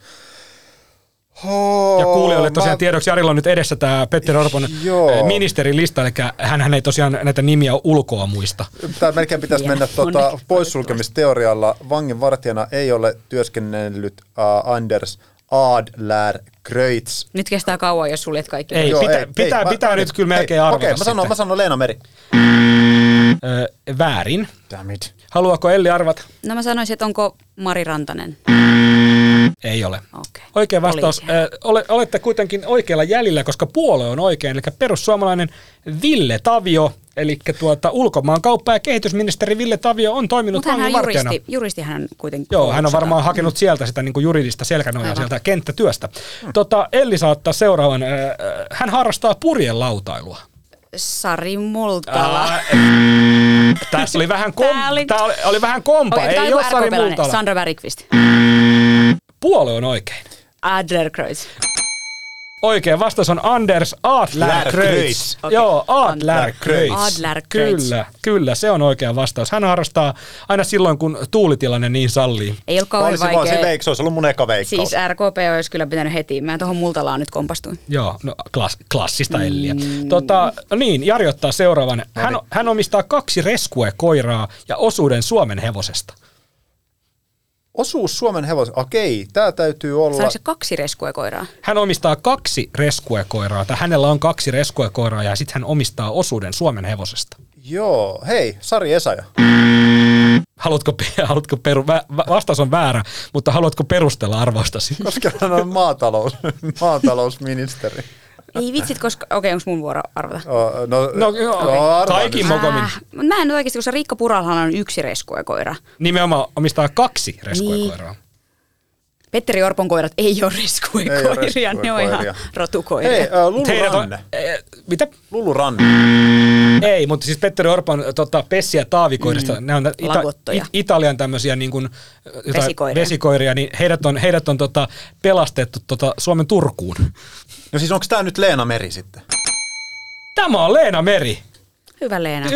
Speaker 4: Oh,
Speaker 3: Ja kuulijoille tosiaan
Speaker 4: mä-
Speaker 3: tiedoksi, Jarilla on nyt edessä tämä Petteri Orpon
Speaker 4: Joo.
Speaker 3: eh, ministerilista, eli hän ei tosiaan näitä nimiä ulkoa muista.
Speaker 4: Tämä melkein pitäisi
Speaker 2: Ja
Speaker 4: mennä tuota, poissulkemisteorialla. Vangin vartijana ei ole työskennellyt uh, Anders Adler Kreutz.
Speaker 2: Nyt kestää kauan, jos suljet kaikki.
Speaker 3: Ei, pitää, pitää,
Speaker 4: mä-
Speaker 3: pitää
Speaker 4: mä-
Speaker 3: nyt kyllä
Speaker 4: hei,
Speaker 3: melkein arvata
Speaker 4: Okei, mä sanon, mä sanon Leena Meri.
Speaker 3: Ö, väärin.
Speaker 4: Damn it.
Speaker 3: Haluaako Elli arvata?
Speaker 2: No mä sanoisin, että onko Mari Rantanen.
Speaker 3: Ei ole.
Speaker 2: Okei.
Speaker 3: Oikea vastaus. Ö, ole, olette kuitenkin oikealla jäljellä, koska puolue on oikein. Eli perussuomalainen Ville Tavio, eli tuota, ulkomaan kauppa- ja kehitysministeri Ville Tavio on toiminut
Speaker 2: Mutta hän juristi, juristi hän kuitenkin
Speaker 3: Joo, hän on varmaan hakenut sieltä sitä niin kuin juridista selkänojaa
Speaker 2: Aivan.
Speaker 3: sieltä kenttätyöstä. Tota, Elli saattaa seuraavan. Ö, ö, hän harrastaa purjelautailua.
Speaker 2: Sari Multala.
Speaker 3: Aa, Tässä oli vähän, kom-
Speaker 2: Tää oli-
Speaker 3: Tää oli, oli vähän kompa,
Speaker 2: tää
Speaker 3: ei ole Sari. Multala.
Speaker 2: Sandra Bergqvist.
Speaker 3: Puolue on oikein.
Speaker 2: Adlercreutz.
Speaker 3: Oikea vastaus on Anders Adler
Speaker 4: Adler
Speaker 3: Kreutz.
Speaker 4: Kreutz.
Speaker 2: Okei.
Speaker 3: Joo, Adler
Speaker 4: Adler
Speaker 3: Kreutz.
Speaker 2: Adler Kreutz.
Speaker 3: Kyllä, kyllä, se on oikea vastaus. Hän harrastaa aina silloin, kun tuulitilanne niin sallii.
Speaker 2: Ei ole kauhean
Speaker 4: Olisi vaan se
Speaker 2: vaikea.
Speaker 4: veik, se olisi ollut mun eka veikkaus.
Speaker 2: Siis RKP olisi kyllä pitänyt heti. Mä tuohon Multalaan nyt kompastuin.
Speaker 3: Joo, no klass, klassista Elliä. Tota, no niin, Jari ottaa seuraavan. Hän, hän omistaa kaksi reskue-koiraa ja osuuden Suomen hevosesta.
Speaker 4: Osuus Suomen hevos. Okei, tää täytyy olla...
Speaker 2: Saiko se kaksi reskuekoiraa?
Speaker 3: Hän omistaa kaksi reskue-koiraa, tai hänellä on kaksi reskue-koiraa, ja sitten hän omistaa osuuden Suomen hevosesta.
Speaker 4: Joo, hei, Sari Esaja.
Speaker 3: Haluatko, haluatko peru, vä- vä- vastaus on väärä, mutta haluatko perustella arvaustasi?
Speaker 4: Koska hän on maatalous, maatalousministeri.
Speaker 2: Ei vitsit, koska... Okei, onko mun vuoro arvata?
Speaker 4: Oh, no,
Speaker 3: No, joo,
Speaker 4: arvaa
Speaker 3: kaikki mokomin.
Speaker 2: Äh, mä en nyt oikeasti, koska Riikka Puralhan on yksi reskuekoira.
Speaker 3: Nimenomaan omistaa kaksi reskue-koiraa.
Speaker 2: Petteri Orpon koirat ei ole reskuekoiria, ne on ihan rotukoiria.
Speaker 4: Hei, äh, Lulu
Speaker 3: Heidät on-
Speaker 4: Ranne.
Speaker 3: eh, mitä?
Speaker 4: Lulu Ranne.
Speaker 3: Ei, mutta siis Petteri Orpan tota, Pessi ja Taavikoirista, mm. ne on ita- it- Italian tämmöisiä niin kuin, jotain
Speaker 2: Vesikoiria.
Speaker 3: vesikoiria, niin heidät on, heidät on tota, pelastettu tota, Suomen Turkuun.
Speaker 4: No siis onko tää nyt Leena Meri sitten?
Speaker 3: Tämä on Leena Meri.
Speaker 2: Hyvä Leena.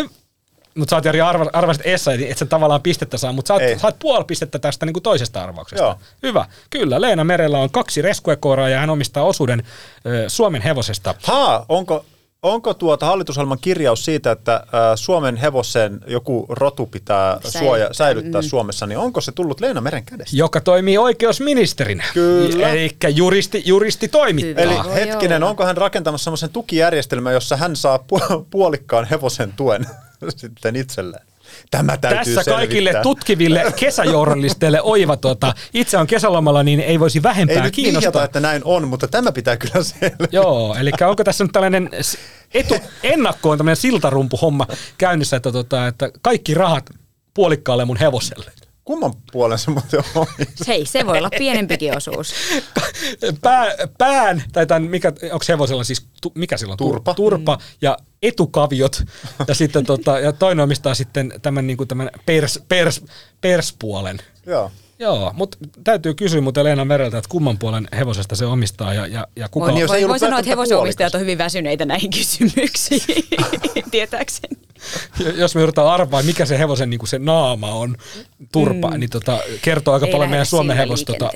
Speaker 3: Mutta sä oot Jari arva, arvasit Essa, et sä tavallaan pistettä saa, mutta saat,
Speaker 4: Ei.
Speaker 3: saat puoli pistettä tästä niin kuin toisesta arvauksesta.
Speaker 4: Joo.
Speaker 3: Hyvä. Kyllä, Leena Merellä on kaksi reskuekoiraa ja hän omistaa osuuden ö, Suomen hevosesta.
Speaker 4: Haa, onko, onko tuota hallitusohjelman kirjaus siitä, että äh, Suomen hevosen joku rotu pitää
Speaker 2: Säilyttää.
Speaker 4: suoja, säilyttää Suomessa, niin onko se tullut Leena Meren kädestä?
Speaker 3: joka toimii oikeusministerinä.
Speaker 4: Kyllä.
Speaker 3: Eli juristi, juristi toimittaa.
Speaker 4: Eli
Speaker 2: Voi
Speaker 4: hetkinen, onko hän rakentamassa semmoisen tukijärjestelmän, jossa hän saa pu- puolikkaan hevosen tuen sitten itselleen? Tämä täytyy
Speaker 3: Tässä
Speaker 4: selvittää.
Speaker 3: kaikille tutkiville kesäjournalisteille oiva tuota, itse on kesälomalla, niin ei voisi vähempää
Speaker 4: Ei nyt vihjata,
Speaker 3: kiinnostaa.
Speaker 4: että näin on, mutta tämä pitää kyllä selvittää.
Speaker 3: Joo, eli onko tässä nyt tällainen etu, ennakkoon tämmöinen siltarumpuhomma käynnissä, että, tota, että kaikki rahat puolikkaalle mun hevoselle.
Speaker 4: Kumman puolen se muuten on?
Speaker 2: Hei, se voi olla pienempikin osuus.
Speaker 3: Pää, pään, tai tämän, mikä, onko hevosella siis, tu, mikä sillä on? Tur-
Speaker 4: Turpa.
Speaker 3: Turpa ja etukaviot. Ja, sitten tota, ja toinen omistaa sitten tämän, niin kuin tämän pers, pers, perspuolen.
Speaker 4: Joo.
Speaker 3: Joo, mutta täytyy kysyä muuten Leena Mereltä, että kumman puolen hevosesta se omistaa ja, ja, ja kuka...
Speaker 2: Voi,
Speaker 4: niin, jos ei
Speaker 2: voi, voi sanoa, että hevosomistajat on hyvin väsyneitä näihin kysymyksiin, tietääkseni.
Speaker 3: Jos me yritetään arvaa, mikä se hevosen niin kuin se naama on, turpa, mm. niin tota, kertoo aika
Speaker 2: Ei
Speaker 3: paljon meidän Suomen
Speaker 2: sillä
Speaker 3: hevos tota.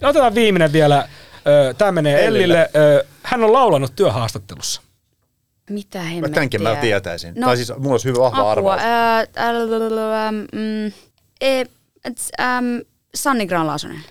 Speaker 3: Ja otetaan viimeinen vielä. Tämä menee
Speaker 4: Ellille.
Speaker 3: Ellille. Hän on laulanut työhaastattelussa.
Speaker 2: Mitä
Speaker 4: Mä
Speaker 2: hemmettiä?
Speaker 4: tämänkin mä tietäisin.
Speaker 2: No,
Speaker 4: tai siis mulla olisi hyvä vahva
Speaker 2: Apua.
Speaker 4: arvaus.
Speaker 2: Mm, e, Sanni Granlaasonen.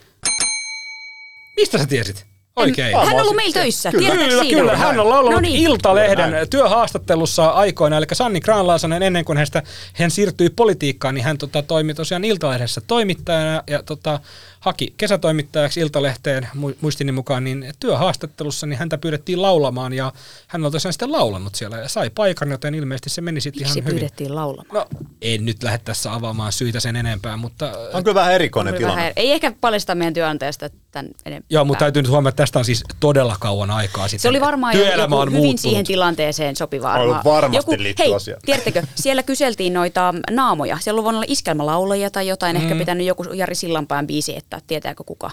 Speaker 3: Mistä sä tiesit? Oikein.
Speaker 4: Hän-
Speaker 2: on ollut meillä töissä.
Speaker 4: Kyllä.
Speaker 3: Kyllä, kyllä. Hän on laulanut
Speaker 2: No niin.
Speaker 3: Iltalehden
Speaker 4: Kyllä, näin.
Speaker 3: työhaastattelussa aikoina, eli Sanni Granlaasonen ennen kuin hänestä, hän siirtyi politiikkaan, niin hän tota, toimi tosiaan Iltalehdessä toimittajana ja tota, haki kesätoimittajaksi Iltalehteen mu- muistini mukaan, niin työhaastattelussa niin häntä pyydettiin laulamaan ja hän on tosiaan sitten laulanut siellä ja sai paikan, joten ilmeisesti se meni sitten ihan hyvin.
Speaker 2: pyydettiin laulamaan?
Speaker 3: No, en nyt lähde tässä avaamaan syitä sen enempää, mutta
Speaker 4: On kyllä vähän erikoinen tilanne.
Speaker 2: vähän- Ei ehkä paljasta meidän työnantajasta tämän enempää.
Speaker 3: Joo, mutta täytyy nyt huomata, että tästä on siis todella kauan aikaa sitten.
Speaker 2: Se oli varmaan
Speaker 3: Työelämä
Speaker 2: joku
Speaker 3: on
Speaker 2: hyvin
Speaker 3: muuttunut.
Speaker 2: siihen tilanteeseen sopiva
Speaker 4: On
Speaker 2: arva.
Speaker 4: varmasti
Speaker 2: joku, hei,
Speaker 4: asiaan.
Speaker 2: tiedättekö, siellä kyseltiin noita naamoja. Siellä on voinut olla iskelmälaulajia tai jotain, mm. ehkä pitänyt joku Jari Sillanpään biisi, että tietääkö kuka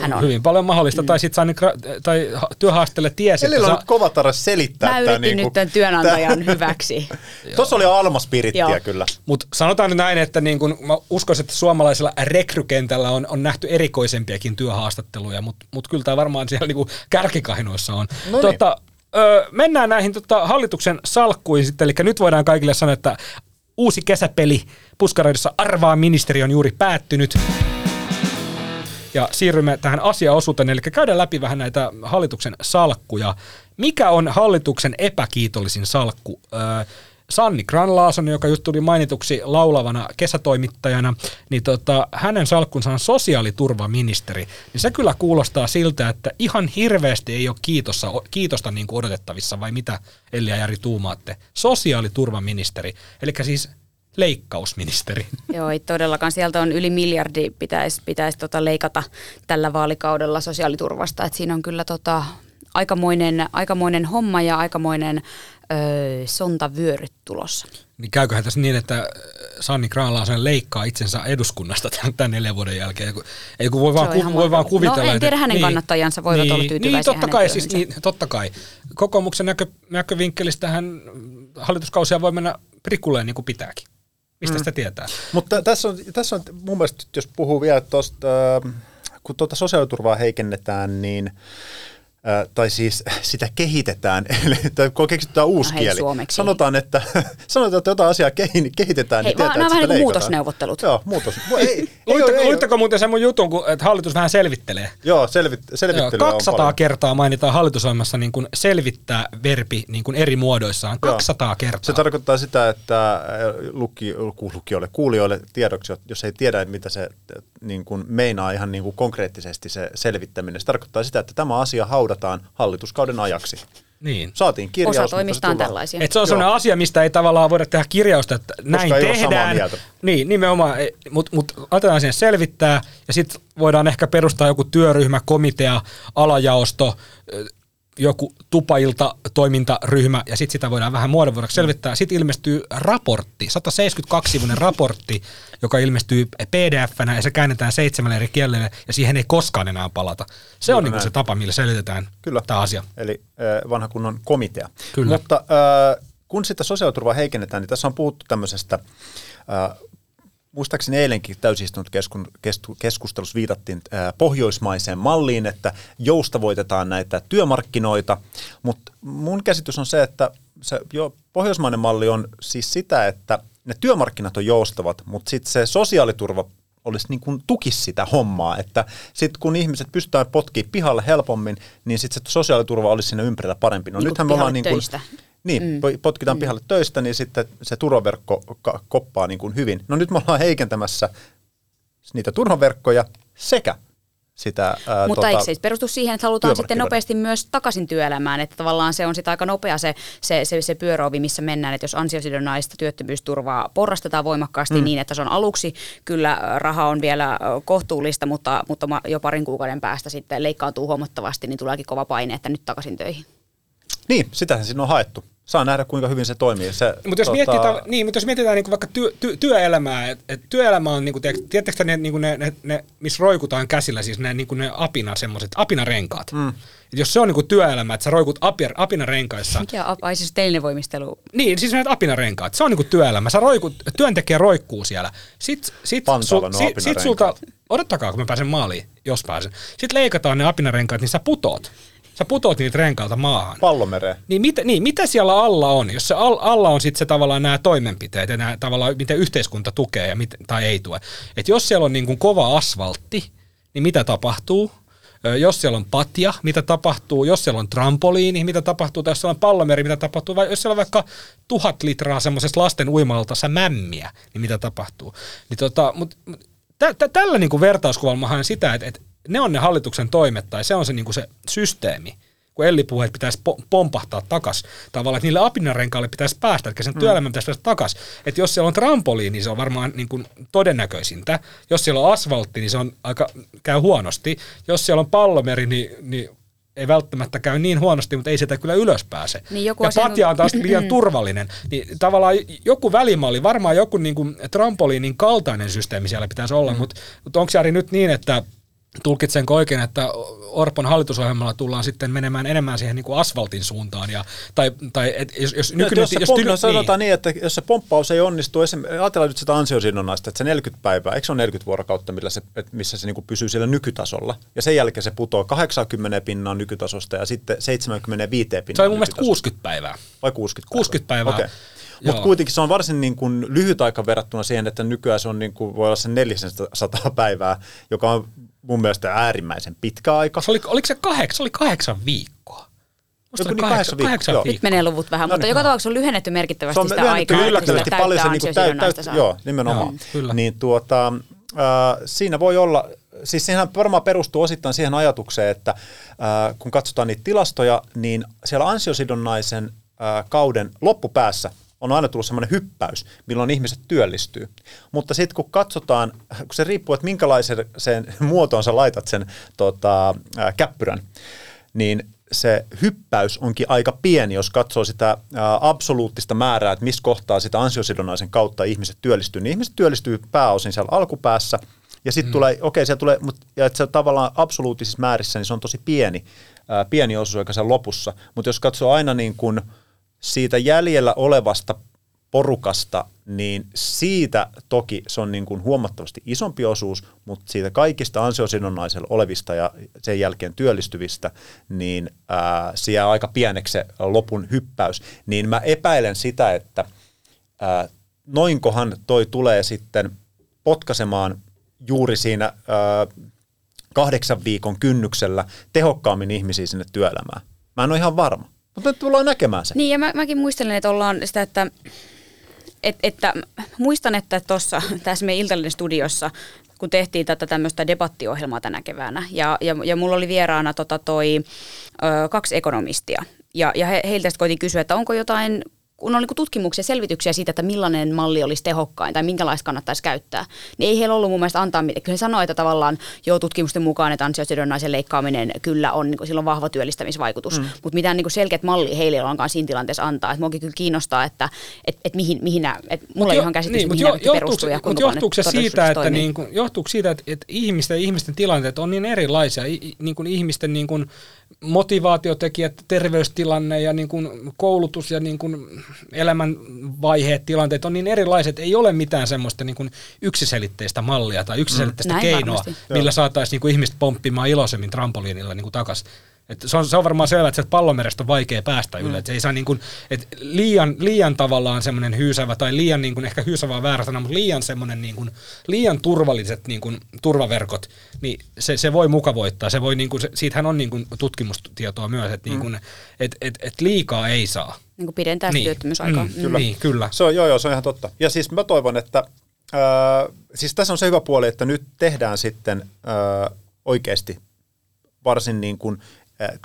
Speaker 2: hän on.
Speaker 3: Hyvin paljon mahdollista. Mm. Tai sitten Sanni tai ha- työhaastelle tiesi, että
Speaker 4: on nyt kova tarve selittää.
Speaker 2: Mä yritin
Speaker 4: niinku-
Speaker 2: nyt tämän työnantajan hyväksi.
Speaker 4: Tuossa oli almaspirittiä kyllä.
Speaker 3: Mutta sanotaan nyt näin, että niin kun mä uskoisin, että suomalaisella rekrykentällä on, on nähty erikoisempiakin haastatteluja, mutta mut kyllä tämä varmaan siellä niinku kärkikahinoissa on.
Speaker 4: No niin.
Speaker 3: tota, ö, mennään näihin tota, hallituksen salkkuihin sitten, eli nyt voidaan kaikille sanoa, että uusi kesäpeli Puskaroidessa Arvaa ministeri on juuri päättynyt. Ja siirrymme tähän asiaosuuteen, eli käydään läpi vähän näitä hallituksen salkkuja. Mikä on hallituksen epäkiitollisin salkku? Öö, Sanni Granlaason, joka just tuli mainituksi laulavana kesätoimittajana, niin tota, hänen salkkunsa on sosiaaliturvaministeri. Niin se kyllä kuulostaa siltä, että ihan hirveästi ei ole kiitosta, kiitosta niin kuin odotettavissa, vai mitä Elli ja Jari tuumaatte? Sosiaaliturvaministeri, eli siis leikkausministeri.
Speaker 2: Joo, ei todellakaan. Sieltä on yli miljardi pitäisi pitäis tota leikata tällä vaalikaudella sosiaaliturvasta. Et siinä on kyllä tota aikamoinen, aikamoinen homma ja aikamoinen öö, sontavyöryt tulossa.
Speaker 3: Niin käyköhän tässä niin, että Sanni Graan leikkaa itsensä eduskunnasta tämän, tämän neljän vuoden jälkeen. Ei kun voi, vaan, ku, voi vaan kuvitella.
Speaker 2: No en tiedä, hänen
Speaker 3: niin,
Speaker 2: kannattajansa voivat
Speaker 3: niin,
Speaker 2: olla tyytyväisiä
Speaker 3: niin, totta kai, siis, niin, totta kai. Kokoomuksen näkö, näkövinkkelistähän hallituskausia voi mennä prikulleen niin kuin pitääkin. Mistä mm. sitä tietää?
Speaker 4: Mutta tässä on, tässä on mun mielestä, jos puhuu vielä tuosta, kun tuota sosiaaliturvaa heikennetään, niin tai siis sitä kehitetään, eli kun keksittää uusi
Speaker 2: no hei,
Speaker 4: kieli.
Speaker 2: Suomeksi.
Speaker 4: Sanotaan, että, sanotaan, että jotain asiaa kehitetään,
Speaker 2: hei,
Speaker 4: niin tietää,
Speaker 2: nämä
Speaker 4: että
Speaker 2: vähän niin muutosneuvottelut.
Speaker 4: Joo, muutos. Ei, ei,
Speaker 3: Luitteko,
Speaker 4: ei, ei,
Speaker 3: luitteko muuten sen mun jutun, kun, että hallitus vähän selvittelee?
Speaker 4: Joo, selvit,
Speaker 3: Joo,
Speaker 4: selvittelyä on
Speaker 3: 200
Speaker 4: paljon.
Speaker 3: kertaa mainitaan hallitusohjelmassa niin kuin selvittää verbi niin kuin eri muodoissaan. 200 kertaa.
Speaker 4: Se tarkoittaa sitä, että luki, luku- lukijoille, kuulijoille tiedoksi, jos ei tiedä, mitä se niin kuin meinaa ihan niin kuin konkreettisesti se selvittäminen. Se tarkoittaa sitä, että tämä asia haudataan hallituskauden ajaksi.
Speaker 3: niin.
Speaker 4: Saatiin kirjaus.
Speaker 2: Osa
Speaker 4: mutta se
Speaker 2: toimista on tällaisia.
Speaker 3: Et se on sellainen asia, mistä ei tavallaan voida tehdä kirjausta, että näin
Speaker 4: ei ole samaa
Speaker 3: tehdään.
Speaker 4: mieltä.
Speaker 3: Niin, nimenomaan. Mutta mut otetaan siihen selvittää ja sitten voidaan ehkä perustaa joku työryhmä, komitea, alajaosto, joku tupailta toimintaryhmä ja sitten sitä voidaan vähän muodonvuoroksi selvittää. Sitten ilmestyy raportti, 172-sivuinen raportti, joka ilmestyy pdf-nä ja se käännetään seitsemälle eri kielelle ja siihen ei koskaan enää palata. Se on
Speaker 4: Juuri
Speaker 3: niinku
Speaker 4: näin.
Speaker 3: se tapa, millä selitetään
Speaker 4: Kyllä.
Speaker 3: tämä asia.
Speaker 4: Eli vanha kunnon komitea.
Speaker 3: Kyllä.
Speaker 4: Mutta kun sitä sosiaaliturvaa heikennetään, niin tässä on puhuttu tämmöisestä, muistaakseni eilenkin täysistunut keskustelussa viitattiin pohjoismaiseen malliin, että joustavoitetaan näitä työmarkkinoita, mutta mun käsitys on se, että se jo pohjoismainen malli on siis sitä, että ne työmarkkinat on joustavat, mutta sitten se sosiaaliturva olisi niin kuin tukisi sitä hommaa, että sitten kun ihmiset pystytään potkimaan pihalle helpommin, niin sitten se sosiaaliturva olisi siinä ympärillä parempi. No
Speaker 2: Niin
Speaker 4: nythän me ollaan niin kuin. Niin, mm. potkitaan mm. pihalle töistä, niin sitten se turvaverkko ka- koppaa niin kuin hyvin. No nyt me ollaan heikentämässä niitä turvaverkkoja sekä sitä ää,
Speaker 2: Mutta
Speaker 4: tota,
Speaker 2: eikö se perustu siihen, että halutaan sitten nopeasti myös takaisin työelämään, että tavallaan se on sitten aika nopea se, se, se, se pyöröovi, missä mennään, että jos ansiosidonnaista työttömyysturvaa porrastetaan voimakkaasti mm. niin, että se on aluksi, kyllä raha on vielä kohtuullista, mutta, mutta jo parin kuukauden päästä sitten leikkaantuu huomattavasti, niin tuleekin kova paine, että nyt takaisin töihin.
Speaker 4: Niin, sitähän siinä on haettu. Saa nähdä, kuinka hyvin se toimii. Se,
Speaker 3: Mutta jos,
Speaker 4: tota,
Speaker 3: mietitään, niin, mutta jos mietitään niin vaikka työ, työ, työelämää, että et työelämä on, niin kuin, tiedättekö ne, niin ne, ne, ne, missä roikutaan käsillä, siis ne, niin ne apina, semmoiset apinarenkaat. Mm. Et jos se on niin kuin työelämä, että sä roikut apir, apinarenkaissa,
Speaker 2: Mikä on, ai siis telinnevoimistelu?
Speaker 3: niin siis näitä apinarenkaat, se on niin kuin työelämä. Sä roikut, työntekijä roikkuu siellä. Sitten sit,
Speaker 4: Pantaalla nuo
Speaker 3: sit, sit sulta, odottakaa kun mä pääsen maaliin, jos pääsen. Sitten leikataan ne apinarenkaat, niin sä putoot. Sä putoot niitä renkailta maahan.
Speaker 4: Pallomereen.
Speaker 3: Niin mitä, niin mitä siellä alla on? Jos se al, alla on sitten se tavallaan nämä toimenpiteet ja nämä tavallaan miten yhteiskunta tukee ja mit, tai ei tue. Et jos siellä on niin kuin kova asfaltti, niin mitä tapahtuu? Jos siellä on patja, mitä tapahtuu? Jos siellä on trampoliini, mitä tapahtuu? Tai jos siellä on pallomeri, mitä tapahtuu? Vai jos siellä on vaikka tuhat litraa semmoisesta lasten uimalta mämmiä, niin mitä tapahtuu? Niin tota, mut, mut, tä, tä, tällä niin kuin vertauskuvalla mä haen sitä, että, että ne on ne hallituksen toimet tai se on se, niin kuin se systeemi kun Elli puhui, että pitäisi po- pompahtaa takas tavallaan, että niille apinarenkaille pitäisi päästä, että sen työelämän pitäisi päästä takas. Että jos siellä on trampoliini, niin se on varmaan niin kuin todennäköisintä. Jos siellä on asfaltti, niin se on aika, käy huonosti. Jos siellä on pallomeri, niin, niin ei välttämättä käy niin huonosti, mutta ei sieltä kyllä ylös pääse.
Speaker 2: Niin joku
Speaker 3: ja
Speaker 2: asia-
Speaker 3: patja on taas liian turvallinen. Niin tavallaan joku välimalli, varmaan joku niin kuin trampoliinin kaltainen systeemi siellä pitäisi olla, mm. mutta, mutta onko Jari nyt niin, että tulkitsenko oikein, että Orpon hallitusohjelmalla tullaan sitten menemään enemmän siihen niin kuin asfaltin suuntaan. Ja, tai, tai et, jos, jos nykyinen...
Speaker 4: Jos, se jos pomp, no, sanotaan niin. niin, että jos se pomppaus ei onnistu, ajatellaan nyt sitä ansiosidonnaista, että se 40 päivää, eikö se ole 40 vuorokautta, millä se, missä se niin kuin pysyy siellä nykytasolla, ja sen jälkeen se putoaa 80 pinnaa nykytasosta ja sitten 75 pinnaa
Speaker 3: Se on mun mielestä 60 päivää.
Speaker 4: Vai 60 päivää?
Speaker 3: 60 päivää.
Speaker 4: Okay. Mutta kuitenkin se on varsin niin kuin lyhyt aika verrattuna siihen, että nykyään se on niin kuin, voi olla se 400 päivää, joka on mun mielestä äärimmäisen pitkä aika.
Speaker 3: Se oli, oliko se kahdeksan, se oli kahdeksan viikkoa?
Speaker 4: Musta Joku niin kahdeksan, viikkoa. kahdeksan viikkoa.
Speaker 2: Nyt menee luvut vähän, no, mutta niin. joka tapauksessa on lyhennetty merkittävästi
Speaker 4: se on
Speaker 2: sitä aikaa.
Speaker 4: yllättävästi paljon se niin kuin täyt, täyt, Joo, nimenomaan. Joo, niin tuota, äh, siinä voi olla, siis sehän varmaan perustuu osittain siihen ajatukseen, että äh, kun katsotaan niitä tilastoja, niin siellä ansiosidonnaisen äh, kauden loppupäässä on aina tullut semmoinen hyppäys, milloin ihmiset työllistyy. Mutta sitten kun katsotaan, kun se riippuu, että minkälaisen sen muotoon sä laitat sen tota, ää, käppyrän, niin se hyppäys onkin aika pieni, jos katsoo sitä ää, absoluuttista määrää, että missä kohtaa sitä ansiosidonnaisen kautta ihmiset työllistyy. Niin ihmiset työllistyy pääosin siellä alkupäässä, ja sitten mm. tulee, okei, okay, siellä tulee, mutta ja että se tavallaan absoluuttisissa määrissä, niin se on tosi pieni, ää, pieni osuus oikeastaan lopussa. Mutta jos katsoo aina niin kuin – siitä jäljellä olevasta porukasta, niin siitä toki se on niin kuin huomattavasti isompi osuus, mutta siitä kaikista ansiosidonnaisella olevista ja sen jälkeen työllistyvistä, niin ää, siellä aika pieneksi se lopun hyppäys. Niin mä epäilen sitä, että ää, noinkohan toi tulee sitten potkasemaan juuri siinä ää, kahdeksan viikon kynnyksellä tehokkaammin ihmisiä sinne työelämään. Mä en ole ihan varma. Mutta tullaan näkemään se.
Speaker 2: Niin ja mä, mäkin muistelen, että ollaan sitä, että et, että muistan, että tuossa tässä meidän Iltalinen studiossa, kun tehtiin tätä tämmöistä debattiohjelmaa tänä keväänä, ja, ja, ja mulla oli vieraana tota toi, ö, kaksi ekonomistia, ja, ja he, heiltä koitin kysyä, että onko jotain kun on niin tutkimuksia ja selvityksiä siitä, että millainen malli olisi tehokkain tai minkälaista kannattaisi käyttää, niin ei heillä ollut mun mielestä antaa mitään. Kyllä he sanoi, että tavallaan jo tutkimusten mukaan, että ansiosidonnaisen leikkaaminen kyllä on, niin on vahva työllistämisvaikutus, mm. mutta mitään niin selkeät malli heille ei olekaan siinä tilanteessa antaa. Että kyllä kiinnostaa, että et, et mihin, mihin nämä, että mulla ei ihan käsitys, niin, mihin jo, nämä perustuu ja
Speaker 3: kuinka johtuuko se siitä, että, niin kuin, johtuuko siitä, että, että ihmisten, ihmisten tilanteet on niin erilaisia, niin kuin ihmisten niin kuin, motivaatiotekijät, terveystilanne ja niin kuin koulutus ja niin kuin elämänvaiheet, tilanteet on niin erilaiset, ei ole mitään semmoista niin kuin yksiselitteistä mallia tai yksiselitteistä mm. keinoa, varmasti. millä saataisiin niin kuin ihmiset pomppimaan iloisemmin trampoliinilla niin takaisin et se, on, se on varmaan selvä, että sieltä pallomerestä on vaikea päästä mm. yle. se ei saa niin kuin, et liian, liian tavallaan semmoinen hyysävä tai liian niin kuin, ehkä hyysävä on väärä sana, mutta liian semmoinen niin kuin, liian turvalliset niin kuin, turvaverkot, niin se, se voi mukavoittaa. Se voi, niin kuin, se, siitähän on niin kuin, tutkimustietoa myös, että niin kuin, mm. et, et, et liikaa ei saa.
Speaker 2: Niin kuin pidentää niin. työttömyysaikaa. Mm,
Speaker 3: kyllä. Niin, kyllä.
Speaker 4: Se on, joo, joo, se on ihan totta. Ja siis mä toivon, että äh, siis tässä on se hyvä puoli, että nyt tehdään sitten äh, oikeasti varsin niin kuin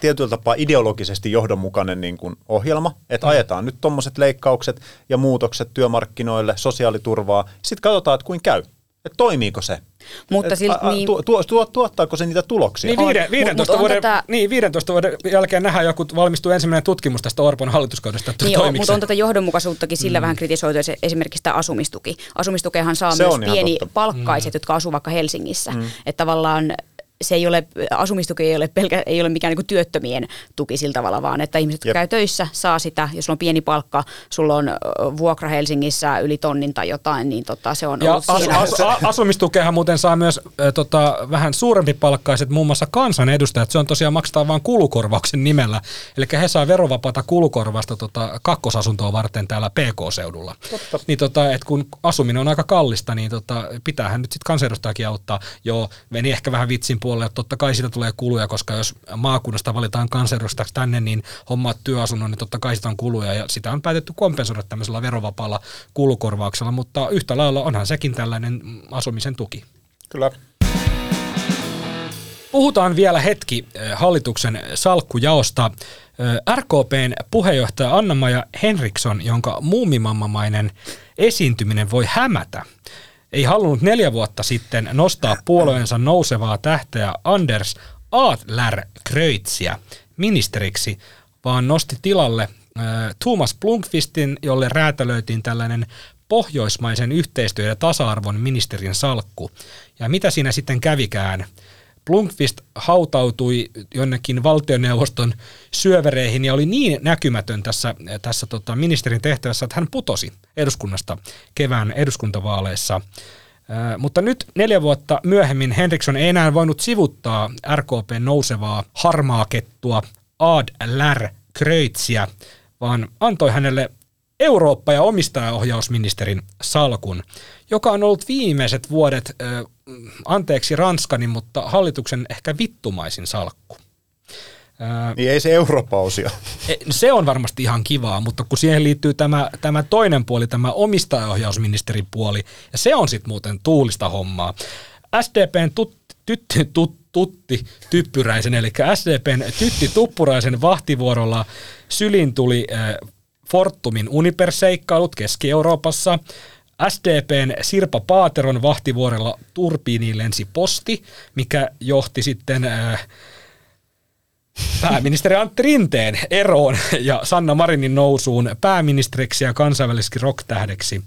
Speaker 4: tietyllä tapaa ideologisesti johdonmukainen niin kuin ohjelma, että mm. ajetaan nyt tuommoiset leikkaukset ja muutokset työmarkkinoille, sosiaaliturvaa, sitten katsotaan, että kuin käy. Että toimiiko se?
Speaker 2: Mutta Et, silti, niin,
Speaker 4: tu, tu, tu, tuottaako se niitä tuloksia?
Speaker 3: Niin, viiden, 15, vuoden, tätä, niin 15 vuoden jälkeen nähdään joku valmistuu ensimmäinen tutkimus tästä Orpon hallituskaudesta.
Speaker 2: Niin, on, mutta on tätä johdonmukaisuuttakin sillä mm. vähän kritisoitu, esimerkiksi tämä asumistuki. Asumistukehan saa se myös pieni totta. palkkaiset, mm. jotka asuvat vaikka Helsingissä. Mm. Että tavallaan se ei ole, asumistuki ei ole, pelkä, ei ole mikään niin työttömien tuki sillä tavalla, vaan että ihmiset, jotka Jep. käy töissä, saa sitä. Jos on pieni palkka, sulla on vuokra Helsingissä yli tonnin tai jotain, niin tota, se on ja ollut
Speaker 3: as, as, as, asumistukehan muuten saa myös äh, tota, vähän suurempi palkkaiset, muun muassa kansanedustajat. Se on tosiaan maksetaan vain kulukorvauksen nimellä. Eli he saa verovapaata kulukorvasta tota, kakkosasuntoa varten täällä PK-seudulla. Totta. Niin tota, et kun asuminen on aika kallista, niin tota, pitäähän nyt sitten kansanedustajakin auttaa. Joo, meni ehkä vähän vitsin puolelle, totta kai siitä tulee kuluja, koska jos maakunnasta valitaan kansanedustajaksi tänne, niin hommaat työasunnon, niin totta kai siitä on kuluja ja sitä on päätetty kompensoida tämmöisellä verovapaalla kulukorvauksella, mutta yhtä lailla onhan sekin tällainen asumisen tuki.
Speaker 4: Kyllä.
Speaker 3: Puhutaan vielä hetki eh, hallituksen salkkujaosta. Eh, RKPn puheenjohtaja Anna-Maja Henriksson, jonka muumimammamainen esiintyminen voi hämätä, ei halunnut neljä vuotta sitten nostaa puolueensa nousevaa tähteä Anders Adler Kreutzia ministeriksi, vaan nosti tilalle äh, Thomas Blunkvistin, jolle räätälöitiin tällainen pohjoismaisen yhteistyö- ja tasa-arvon ministerin salkku. Ja mitä siinä sitten kävikään? Blunkvist hautautui jonnekin valtioneuvoston syövereihin ja oli niin näkymätön tässä, tässä tota ministerin tehtävässä, että hän putosi eduskunnasta kevään eduskuntavaaleissa. Mutta nyt neljä vuotta myöhemmin Henriksson ei enää voinut sivuttaa RKPn nousevaa harmaa kettua Ad Lär vaan antoi hänelle Eurooppa- ja omistajaohjausministerin salkun, joka on ollut viimeiset vuodet, äh, anteeksi Ranskani, mutta hallituksen ehkä vittumaisin salkku.
Speaker 4: Äh, niin ei se Eurooppa-osio.
Speaker 3: E, se on varmasti ihan kivaa, mutta kun siihen liittyy tämä, tämä toinen puoli, tämä omistajaohjausministerin puoli, ja se on sitten muuten tuulista hommaa. SDPn tut, tytti, tut, tutti typpyräisen, eli SDPn tytti tuppuraisen vahtivuorolla sylin tuli äh, Fortumin Uniper-seikkailut Keski-Euroopassa, SDPn Sirpa Paateron vahtivuorella turbiiniin lensi posti, mikä johti sitten äh, pääministeri Antti Rinteen eroon ja Sanna Marinin nousuun pääministeriksi ja kansainväliseksi rocktähdeksi.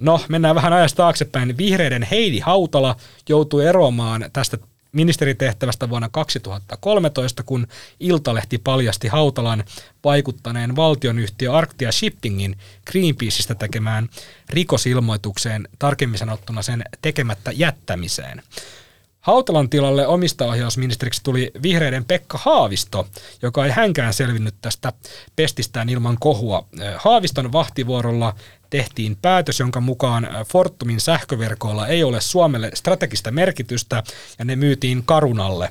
Speaker 3: No, mennään vähän ajasta taaksepäin. Vihreiden Heidi Hautala joutui eroamaan tästä ministeritehtävästä vuonna 2013, kun Iltalehti paljasti Hautalan vaikuttaneen valtionyhtiö Arctia Shippingin Greenpeaceista tekemään rikosilmoitukseen, tarkemmin sanottuna sen tekemättä jättämiseen. Hautalan tilalle omistaohjausministeriksi tuli vihreiden Pekka Haavisto, joka ei hänkään selvinnyt tästä pestistään ilman kohua. Haaviston vahtivuorolla tehtiin päätös, jonka mukaan Fortumin sähköverkoilla ei ole Suomelle strategista merkitystä ja ne myytiin Karunalle.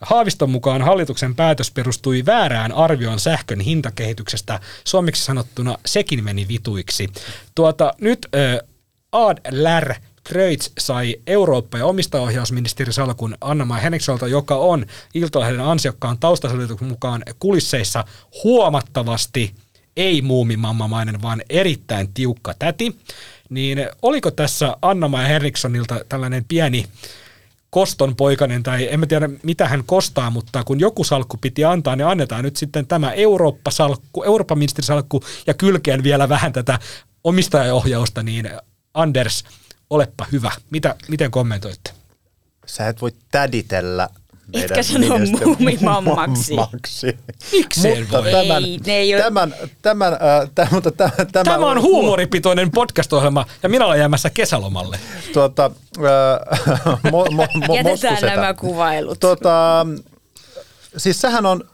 Speaker 3: Haaviston mukaan hallituksen päätös perustui väärään arvioon sähkön hintakehityksestä. Suomeksi sanottuna sekin meni vituiksi. Tuota, nyt äh, Ad Lär Kreutz sai Eurooppa- ja omistaohjausministeri salkun Anna-Maja joka on Iltalehden ansiokkaan taustaselityksen mukaan kulisseissa huomattavasti ei muumimammamainen, vaan erittäin tiukka täti. Niin oliko tässä Anna-Maja Henrikssonilta tällainen pieni kostonpoikainen, tai en mä tiedä mitä hän kostaa, mutta kun joku salkku piti antaa, niin annetaan nyt sitten tämä Eurooppa-salkku, Eurooppa-ministerisalkku ja kylkeen vielä vähän tätä omistajaohjausta, niin Anders, olepa hyvä. Mitä, miten kommentoitte?
Speaker 4: Sä et voi täditellä
Speaker 2: Etkä sano muumimammaksi.
Speaker 3: Miksei
Speaker 4: mutta
Speaker 3: voi?
Speaker 4: Tämän,
Speaker 2: Ei, ne ei ole-
Speaker 4: tämän, tämän, äh, tämän, mutta tämä, tämä,
Speaker 3: Tämä on huumoripitoinen podcast-ohjelma ja minä olen jäämässä kesälomalle.
Speaker 4: Tuota, äh, mo, mo, mo,
Speaker 2: Jätetään
Speaker 4: moskusetä.
Speaker 2: nämä kuvailut.
Speaker 4: Tuota, siis sehän on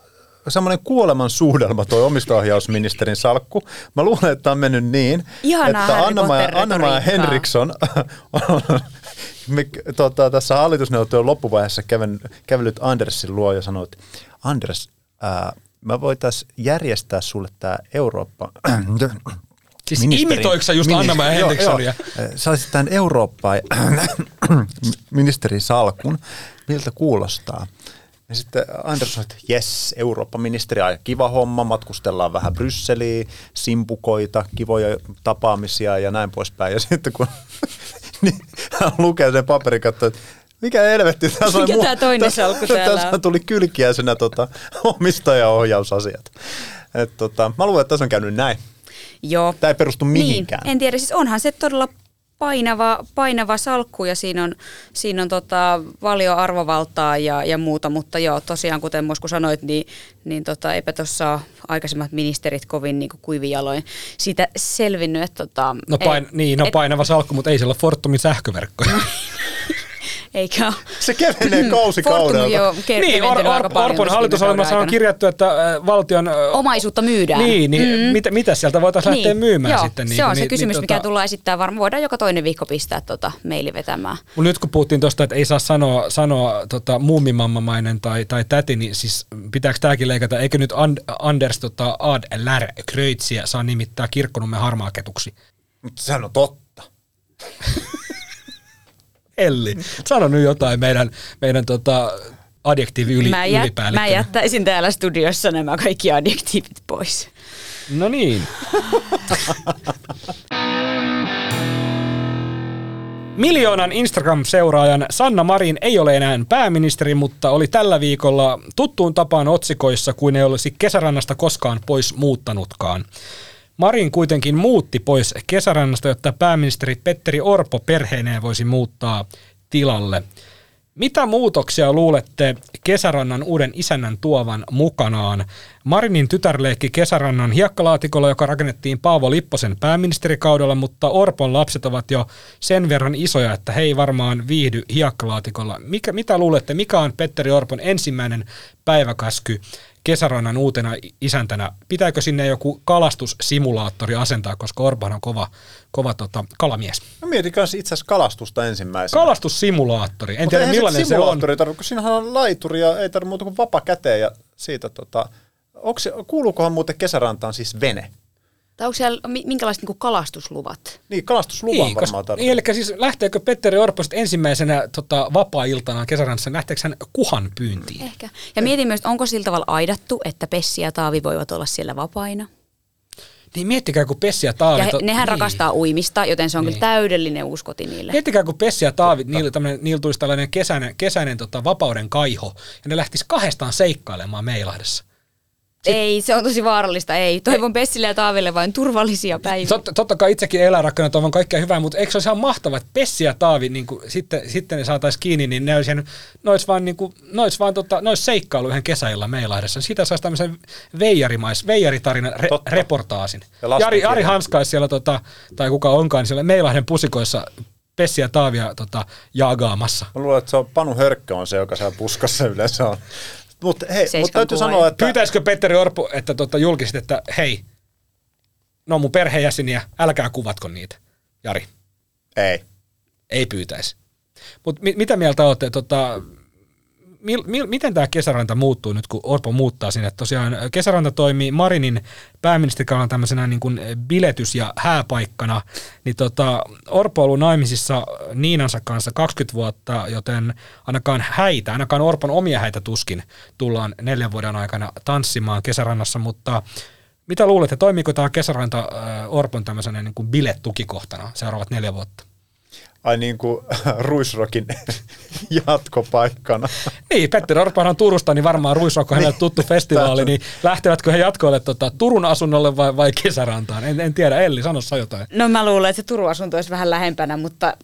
Speaker 4: semmoinen kuoleman suudelma toi omistaohjausministerin salkku. Mä luulen, että on mennyt niin,
Speaker 2: Ihanaa
Speaker 4: että Anna-Maja. Anna-Maja Henriksson on me, tota, tässä hallitusneuvottelun loppuvaiheessa käven, kävellyt Andersin luo ja sanoi, että Anders, ää, mä voitaisiin järjestää sulle tämä Eurooppa...
Speaker 3: Siis
Speaker 4: Ministeri-
Speaker 3: imitoiko just
Speaker 4: Mini-
Speaker 3: Anna-Maja
Speaker 4: Joo,
Speaker 3: Henrikssonia?
Speaker 4: joo. Sä olisit tämän Eurooppaan ministerin salkun. Miltä kuulostaa? Ja sitten Anders sanoi, että jes, Eurooppa-ministeri, kiva homma, matkustellaan vähän Brysseliin, simpukoita, kivoja tapaamisia ja näin poispäin. Ja sitten kun niin, hän lukee sen paperin, katsoo, että mikä helvetti, tässä
Speaker 2: Mikä
Speaker 4: oli
Speaker 2: tää toinen salkku täällä
Speaker 4: Tässä
Speaker 2: on?
Speaker 4: tuli kylkiäisenä tota, omistajaohjausasiat. Et, tota, mä luulen, että tässä on käynyt näin.
Speaker 2: Joo.
Speaker 4: Tämä ei perustu mihinkään.
Speaker 2: Niin, en tiedä, siis onhan se todella painava, painava salkku ja siinä on, siinä on tota paljon arvovaltaa ja, ja muuta, mutta joo, tosiaan kuten Mosku sanoit, niin, niin tota, eipä tuossa aikaisemmat ministerit kovin niin kuivijaloin siitä selvinnyt. Että, tota,
Speaker 3: No, pain,
Speaker 2: ei-
Speaker 3: niin, no
Speaker 2: et-
Speaker 3: painava salkku, mutta ei siellä ole Fortumin sähköverkkoja.
Speaker 2: Eikä ole.
Speaker 4: Se kevenee kausikaudelta.
Speaker 2: Fortum jo ke-
Speaker 3: niin, Or, Or, Orpon hallitusohjelmassa on kirjattu, että valtion...
Speaker 2: Omaisuutta myydään.
Speaker 3: Niin, niin mm. mitä, mitä sieltä voitaisiin niin. lähteä myymään
Speaker 2: Joo,
Speaker 3: sitten?
Speaker 2: se
Speaker 3: niin,
Speaker 2: on se
Speaker 3: niin,
Speaker 2: kysymys,
Speaker 3: niin,
Speaker 2: mikä
Speaker 3: tota-
Speaker 2: tullaan esittää. Varmaan voidaan joka toinen viikko pistää tota maili vetämään.
Speaker 3: Mut nyt kun puhuttiin tuosta, että ei saa sanoa, sanoa tota, muumimammamainen tai, tai täti, niin siis pitääkö tämäkin leikata? Eikö nyt And, Anders tota, Ad Lär Kröytsiä saa nimittää kirkkonummen harmaaketuksi?
Speaker 4: Mutta sehän on totta.
Speaker 3: Elli, sano nyt jotain meidän, meidän tota, adjektiivi yli,
Speaker 2: mä, jät, mä jättäisin täällä studiossa nämä kaikki adjektiivit pois.
Speaker 3: No niin. Miljoonan Instagram-seuraajan Sanna Marin ei ole enää pääministeri, mutta oli tällä viikolla tuttuun tapaan otsikoissa kuin ei olisi kesärannasta koskaan pois muuttanutkaan. Marin kuitenkin muutti pois kesärannasta, jotta pääministeri Petteri Orpo perheineen voisi muuttaa tilalle. Mitä muutoksia luulette kesärannan uuden isännän tuovan mukanaan? Marinin tytär leikki kesärannan hiekkalaatikolla, joka rakennettiin Paavo Lipposen pääministerikaudella, mutta Orpon lapset ovat jo sen verran isoja, että he ei varmaan viihdy hiekkalaatikolla. Mikä, mitä luulette, mikä on Petteri Orpon ensimmäinen päiväkäsky kesärannan uutena isäntänä? Pitääkö sinne joku kalastussimulaattori asentaa, koska Orpohan on kova, kova tota, kalamies?
Speaker 4: Mä mietin kanssa itse asiassa kalastusta ensimmäisenä.
Speaker 3: Kalastussimulaattori. En
Speaker 4: Mutta
Speaker 3: tiedä
Speaker 4: eihän
Speaker 3: millainen se on.
Speaker 4: tarvitse, kun siinähän on laituri ja ei tarvitse muuta kuin vapa käteen ja siitä tota, onko se, kuuluukohan muuten kesärantaan siis vene?
Speaker 2: Tai onko siellä mi- minkälaiset niinku kalastusluvat?
Speaker 4: Niin, kalastusluvan
Speaker 3: Niin,
Speaker 4: varmaan
Speaker 3: koska,
Speaker 4: tarvitsee.
Speaker 3: eli siis lähteekö Petteri Orpo ensimmäisenä tota, vapaa-iltana kesärannassa, lähteekö hän kuhan pyyntiin?
Speaker 2: Ehkä. Ja mietin myös, onko sillä tavalla aidattu, että Pessi ja Taavi voivat olla siellä vapaina.
Speaker 3: Niin miettikää, kun Pessi ja Taavi...
Speaker 2: Ja he, nehän
Speaker 3: niin.
Speaker 2: rakastaa uimista, joten se on
Speaker 3: Niin.
Speaker 2: kyllä täydellinen uskoti niille.
Speaker 3: Miettikää, kun Pessi ja Taavi, niillä, tämmönen, niillä tulisi tällainen kesäinen, kesäinen tota, vapauden kaiho, ja ne lähtis kahdestaan seikkailemaan Meilahdessa.
Speaker 2: Ei, se on tosi vaarallista, ei. Toivon Pessille ja Taaville vain turvallisia päiviä.
Speaker 3: Totta, totta kai itsekin elää rakkana, toivon kaikkea hyvää, mutta eikö se olisi ihan mahtavaa, että Pessi ja Taavi, niin kuin, sitten, sitten ne saataisiin kiinni, niin ne olisi, ne olisi vaan, niin kuin, ne olisi vaan tota, ne olisi seikkailu yhden kesäillä Meilahdessa. Siitä saisi tämmöisen veijarimais, veijaritarinan re,
Speaker 4: Totta.
Speaker 3: reportaasin.
Speaker 4: Ja
Speaker 3: Jari, Jari
Speaker 4: kielellä.
Speaker 3: Hanska olisi siellä, tota, tai kuka onkaan, niin siellä Meilahden pusikoissa Pessi ja Taavia tota, jaagaamassa.
Speaker 4: Mä luulen, että se on Panu Hörkkö on se, joka siellä puskassa yleensä on. Mutta hei, mutta täytyy sanoa, että
Speaker 3: Pyytäisikö Petteri Orpo, että tota, julkisit, että hei, no mun perheenjäseniä, älkää kuvatko niitä, Jari.
Speaker 4: ei.
Speaker 3: Ei pyytäisi. Mutta mi- mitä mieltä olette, tota, mil, mil, miten tämä kesäranta muuttuu nyt, kun Orpo muuttaa sinne? Tosiaan kesäranta toimii Marinin pääministerikaudella tämmöisenä niin kuin biletys- ja hääpaikkana, niin tota, Orpo on ollut naimisissa Niinansa kanssa 20 vuotta, joten ainakaan häitä, ainakaan Orpon omia häitä tuskin tullaan neljän vuoden aikana tanssimaan kesärannassa, mutta mitä luulette, toimiiko tämä kesäranta Orpon tämmöisenä niin kuin bilettukikohtana seuraavat neljä vuotta?
Speaker 4: Ai niin kuin Ruisrokin jatkopaikkana.
Speaker 3: Niin, Petteri Orpan on Turusta, niin varmaan Ruisrokko hänelle tuttu festivaali, niin lähtevätkö he jatkoille tota, Turun asunnolle vai, vai kesärantaan? En, en tiedä, Elli, sano jotain.
Speaker 2: No mä luulen, että se Turun asunto olisi vähän lähempänä, mutta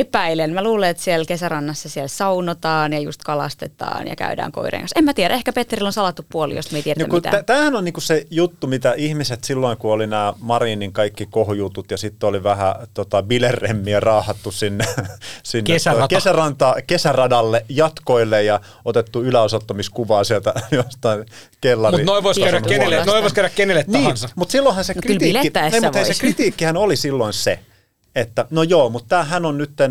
Speaker 2: epäilen. Mä luulen, että siellä kesärannassa siellä saunotaan ja just kalastetaan ja käydään koirien kanssa. En mä tiedä, ehkä Petterillä on salattu puoli, josta me ei tiedetä
Speaker 4: No,
Speaker 2: mitään.
Speaker 4: tä- tämähän on niinku se juttu, mitä ihmiset silloin, kun oli nämä Marinin kaikki kohujutut ja sitten oli vähän tota, bileremmiä raahattu sinne, sinne
Speaker 3: Kesärata.
Speaker 4: kesäranta, kesäradalle jatkoille ja otettu yläosoittamiskuvaa sieltä jostain kellari.
Speaker 3: Mutta noin voisi käydä, kenelle, vois käydä kenelle
Speaker 4: Niin,
Speaker 3: tahansa.
Speaker 4: mutta silloinhan se
Speaker 2: No
Speaker 4: kritiikki, ei, mutta se kritiikkihän oli silloin se, että no joo, mutta hän on nyt äh,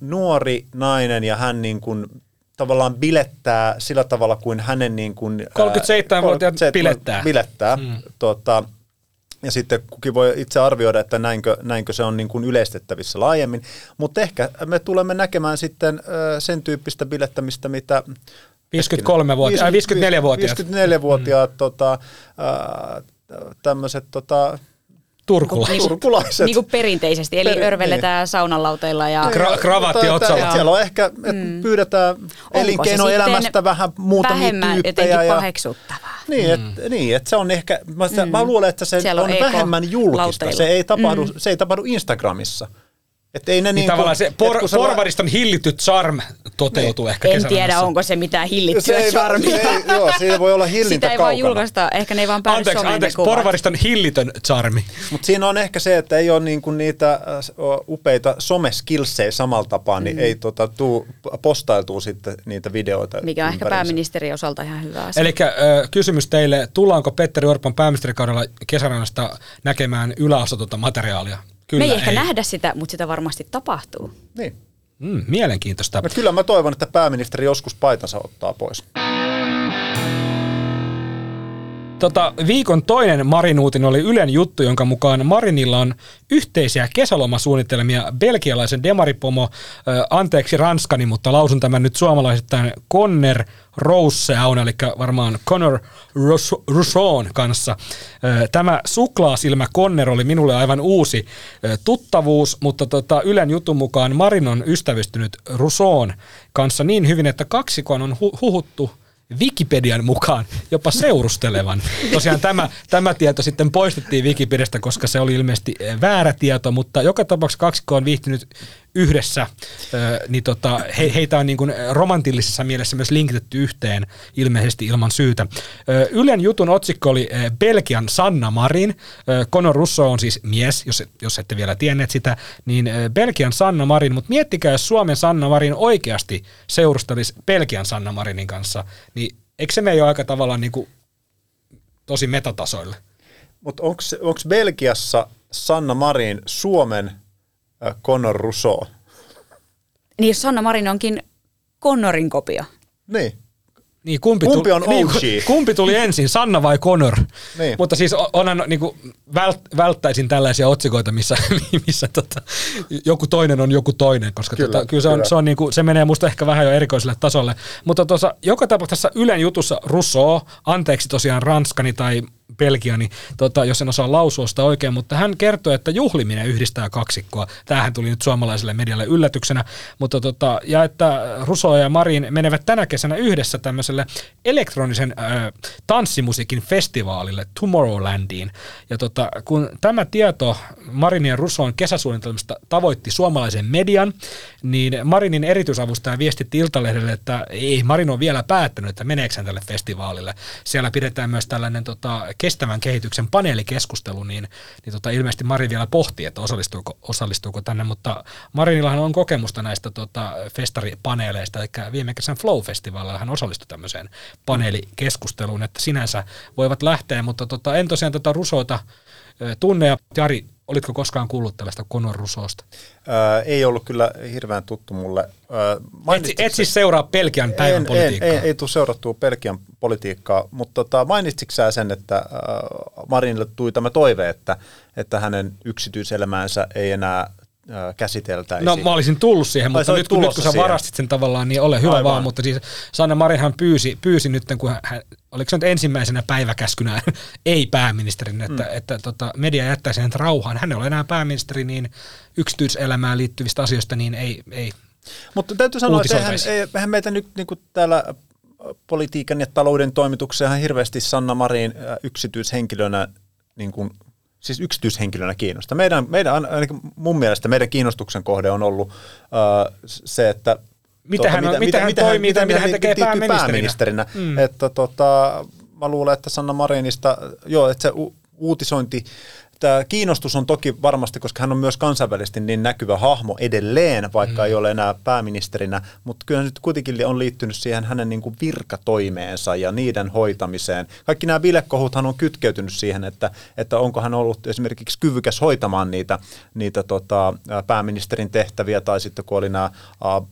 Speaker 4: nuori nainen ja hän niin kuin tavallaan bilettää sillä tavalla kuin hänen niin kuin,
Speaker 3: 37-vuotiaat bilettää.
Speaker 4: bilettää mm. tota, ja sitten kukin voi itse arvioida, että näinkö, näinkö se on niin kuin yleistettävissä laajemmin. Mutta ehkä me tulemme näkemään sitten sen tyyppistä bilettämistä, mitä
Speaker 3: 53-vuotiaat, äh, 54-vuotiaat.
Speaker 4: 54-vuotiaat mm. tota, tämmöiset tota,
Speaker 3: Turkulaiset.
Speaker 2: Niin kuin-
Speaker 4: turkulaiset.
Speaker 2: Niin kuin perinteisesti, eli
Speaker 4: Peri-
Speaker 2: örvelletään saunanlauteilla ja...
Speaker 3: Kra- kravatti otsalla.
Speaker 4: että Siellä on ehkä, että mm. pyydetään elinkeinoelämästä vähän muutamia
Speaker 2: vähemmän
Speaker 4: tyyppejä.
Speaker 2: jotenkin
Speaker 4: Ja,
Speaker 2: paheksuttavaa.
Speaker 4: niin, että niin, et se on ehkä, mä, mm. mä luulen, että se
Speaker 2: Siellä
Speaker 4: on,
Speaker 2: on
Speaker 4: vähemmän julkista. Se ei, tapahdu, mm. se ei tapahdu Instagramissa. Että ei ne
Speaker 3: Niin
Speaker 4: niin
Speaker 3: tavallaan se por, porvariston hillitty charm toteutuu
Speaker 4: Niin.
Speaker 3: ehkä
Speaker 2: En tiedä, onko se mitään
Speaker 4: se
Speaker 2: hillittyä
Speaker 4: ei, se ei, joo, siinä voi olla hillintä
Speaker 2: Sitä ei
Speaker 4: kaukana.
Speaker 2: vaan julkaista, ehkä ne ei vaan päädy
Speaker 3: Anteeksi, anteeksi, porvariston hillitön charmi.
Speaker 4: Mutta siinä on ehkä se, että ei ole niinku niitä äh, upeita someskilsejä samalla tapaa, niin ei tota, tuu postailtuu sitten niitä videoita.
Speaker 2: Mikä on ehkä
Speaker 4: ympäriinsä.
Speaker 2: pääministerin osalta ihan hyvä asia.
Speaker 3: Eli kysymys teille, tullaanko Petteri Orpon pääministerikaudella kesärannasta näkemään yläosotonta materiaalia? Kyllä
Speaker 2: Me ei ehkä
Speaker 3: ei.
Speaker 2: nähdä sitä, mutta sitä varmasti tapahtuu.
Speaker 4: Niin.
Speaker 3: Mm, mielenkiintoista.
Speaker 4: Mutta kyllä mä toivon, että pääministeri joskus paitansa ottaa pois.
Speaker 3: Tota, viikon toinen Marinuutin oli Ylen juttu, jonka mukaan Marinilla on yhteisiä kesälomasuunnitelmia belgialaisen demaripomo, anteeksi ranskani, mutta lausun tämän nyt suomalaisittain Conner Rousseaun, eli varmaan Connor Rousseau- Rousseaun kanssa. Tämä suklaasilmä Conner oli minulle aivan uusi tuttavuus, mutta tota, Ylen jutun mukaan Marin on ystävystynyt Rousseaun kanssa niin hyvin, että kaksikon on hu- huhuttu Wikipedian mukaan jopa seurustelevan. Tosiaan tämä, tämä tieto sitten poistettiin Wikipediasta, koska se oli ilmeisesti eh, väärä tieto, mutta joka tapauksessa kaksikko on viihtynyt yhdessä, niin tota, he, heitä on niin kuin romantillisessa mielessä myös linkitetty yhteen ilmeisesti ilman syytä. Ylen jutun otsikko oli Belgian Sanna Marin. Conor Russo on siis mies, jos, jos ette vielä tienneet sitä, niin Belgian Sanna Marin, mutta miettikää, jos Suomen Sanna Marin oikeasti seurustelisi Belgian Sanna Marinin kanssa, niin eikö se mene jo aika tavallaan niin kuin tosi metatasoille?
Speaker 4: Mutta onko Belgiassa Sanna Marin Suomen äh, Conor Rousseau?
Speaker 2: Niin Sanna Marin onkin Connorin kopio.
Speaker 4: Niin.
Speaker 3: Niin, kumpi,
Speaker 4: kumpi on
Speaker 3: tuli,
Speaker 4: OG?
Speaker 3: Niin, kumpi tuli ensin, Sanna vai Conor?
Speaker 4: Niin.
Speaker 3: Mutta siis onhan, niin kuin, vält, välttäisin tällaisia otsikoita, missä, missä tota, joku toinen on joku toinen, koska kyllä, tota, kyllä se, on, kyllä. Se, on, niin kuin, se menee musta ehkä vähän jo erikoiselle tasolle. Mutta tuossa, joka tapauksessa Ylen jutussa Rousseau, anteeksi tosiaan ranskani tai Belgia, niin tota, jos en osaa lausua sitä oikein, mutta hän kertoi, että juhliminen yhdistää kaksikkoa. Tämähän tuli nyt suomalaiselle medialle yllätyksenä, mutta tota, ja että Ruso ja Marin menevät tänä kesänä yhdessä tämmöiselle elektronisen äh, tanssimusiikin festivaalille Tomorrowlandiin. Ja tota, kun tämä tieto Marinin ja Rusoon kesäsuunnitelmasta tavoitti suomalaisen median, niin Marinin erityisavustaja viestitti Iltalehdelle, että ei Marin on vielä päättänyt, että meneekö hän tälle festivaalille. Siellä pidetään myös tällainen tota, kestävän kehityksen paneelikeskustelu, niin, niin tota, ilmeisesti Mari vielä pohtii, että osallistuuko, osallistuuko tänne, mutta Marinillahan on kokemusta näistä tota, festaripaneeleista, eli viime kesän Flow-festivaalilla hän osallistui tämmöiseen paneelikeskusteluun, että sinänsä voivat lähteä, mutta tota, en tosiaan tätä Rusoita tunne, ja Jari, Olitko koskaan kuullut tällaista Conor Rusoosta?
Speaker 4: Öö, ei ollut kyllä hirveän tuttu mulle.
Speaker 3: Öö, et, et siis seuraa Pelkian päivän en, politiikkaa?
Speaker 4: En, ei, ei tule seurattua Pelkian politiikkaa, mutta tota, mainitsitko sä sen, että äh, Marinille tuli tämä toive, että, että hänen yksityiselämäänsä ei enää käsiteltäisi.
Speaker 3: No mä olisin tullut siihen, mutta nyt kun, nyt kun sä varastit sen tavallaan, niin ole hyvä Aivan. vaan, mutta siis Sanna Marinhan pyysi, pyysi nyt, kun hän, oliko se nyt ensimmäisenä päiväkäskynä, ei pääministerin, että, mm. että, että tota, media jättäisi hänet rauhaan. Hän ei ole enää pääministeri, niin yksityiselämään liittyvistä asioista, niin ei, ei
Speaker 4: Mutta täytyy sanoa, että eihän, eihän meitä nyt niin kuin täällä politiikan ja talouden toimituksia hirveästi Sanna Marin yksityishenkilönä niin kuin siis yksityishenkilönä kiinnosta. Meidän, meidän, ainakin mun mielestä meidän kiinnostuksen kohde on ollut uh, se, että
Speaker 3: mitä tuota, hän, mitä, mitä, hän toimii mitä, mitä hän tekee pääministerinä.
Speaker 4: pääministerinä. Mm. Että, tota, mä luulen, että Sanna Marinista, joo, että se u- uutisointi Tämä kiinnostus on toki varmasti, koska hän on myös kansainvälisesti niin näkyvä hahmo edelleen, vaikka mm. ei ole enää pääministerinä, mutta kyllä nyt kuitenkin on liittynyt siihen hänen niin kuin virkatoimeensa ja niiden hoitamiseen. Kaikki nämä bilekohuthan on kytkeytynyt siihen, että, että onko hän ollut esimerkiksi kyvykäs hoitamaan niitä, niitä tota, pääministerin tehtäviä tai sitten kun oli nämä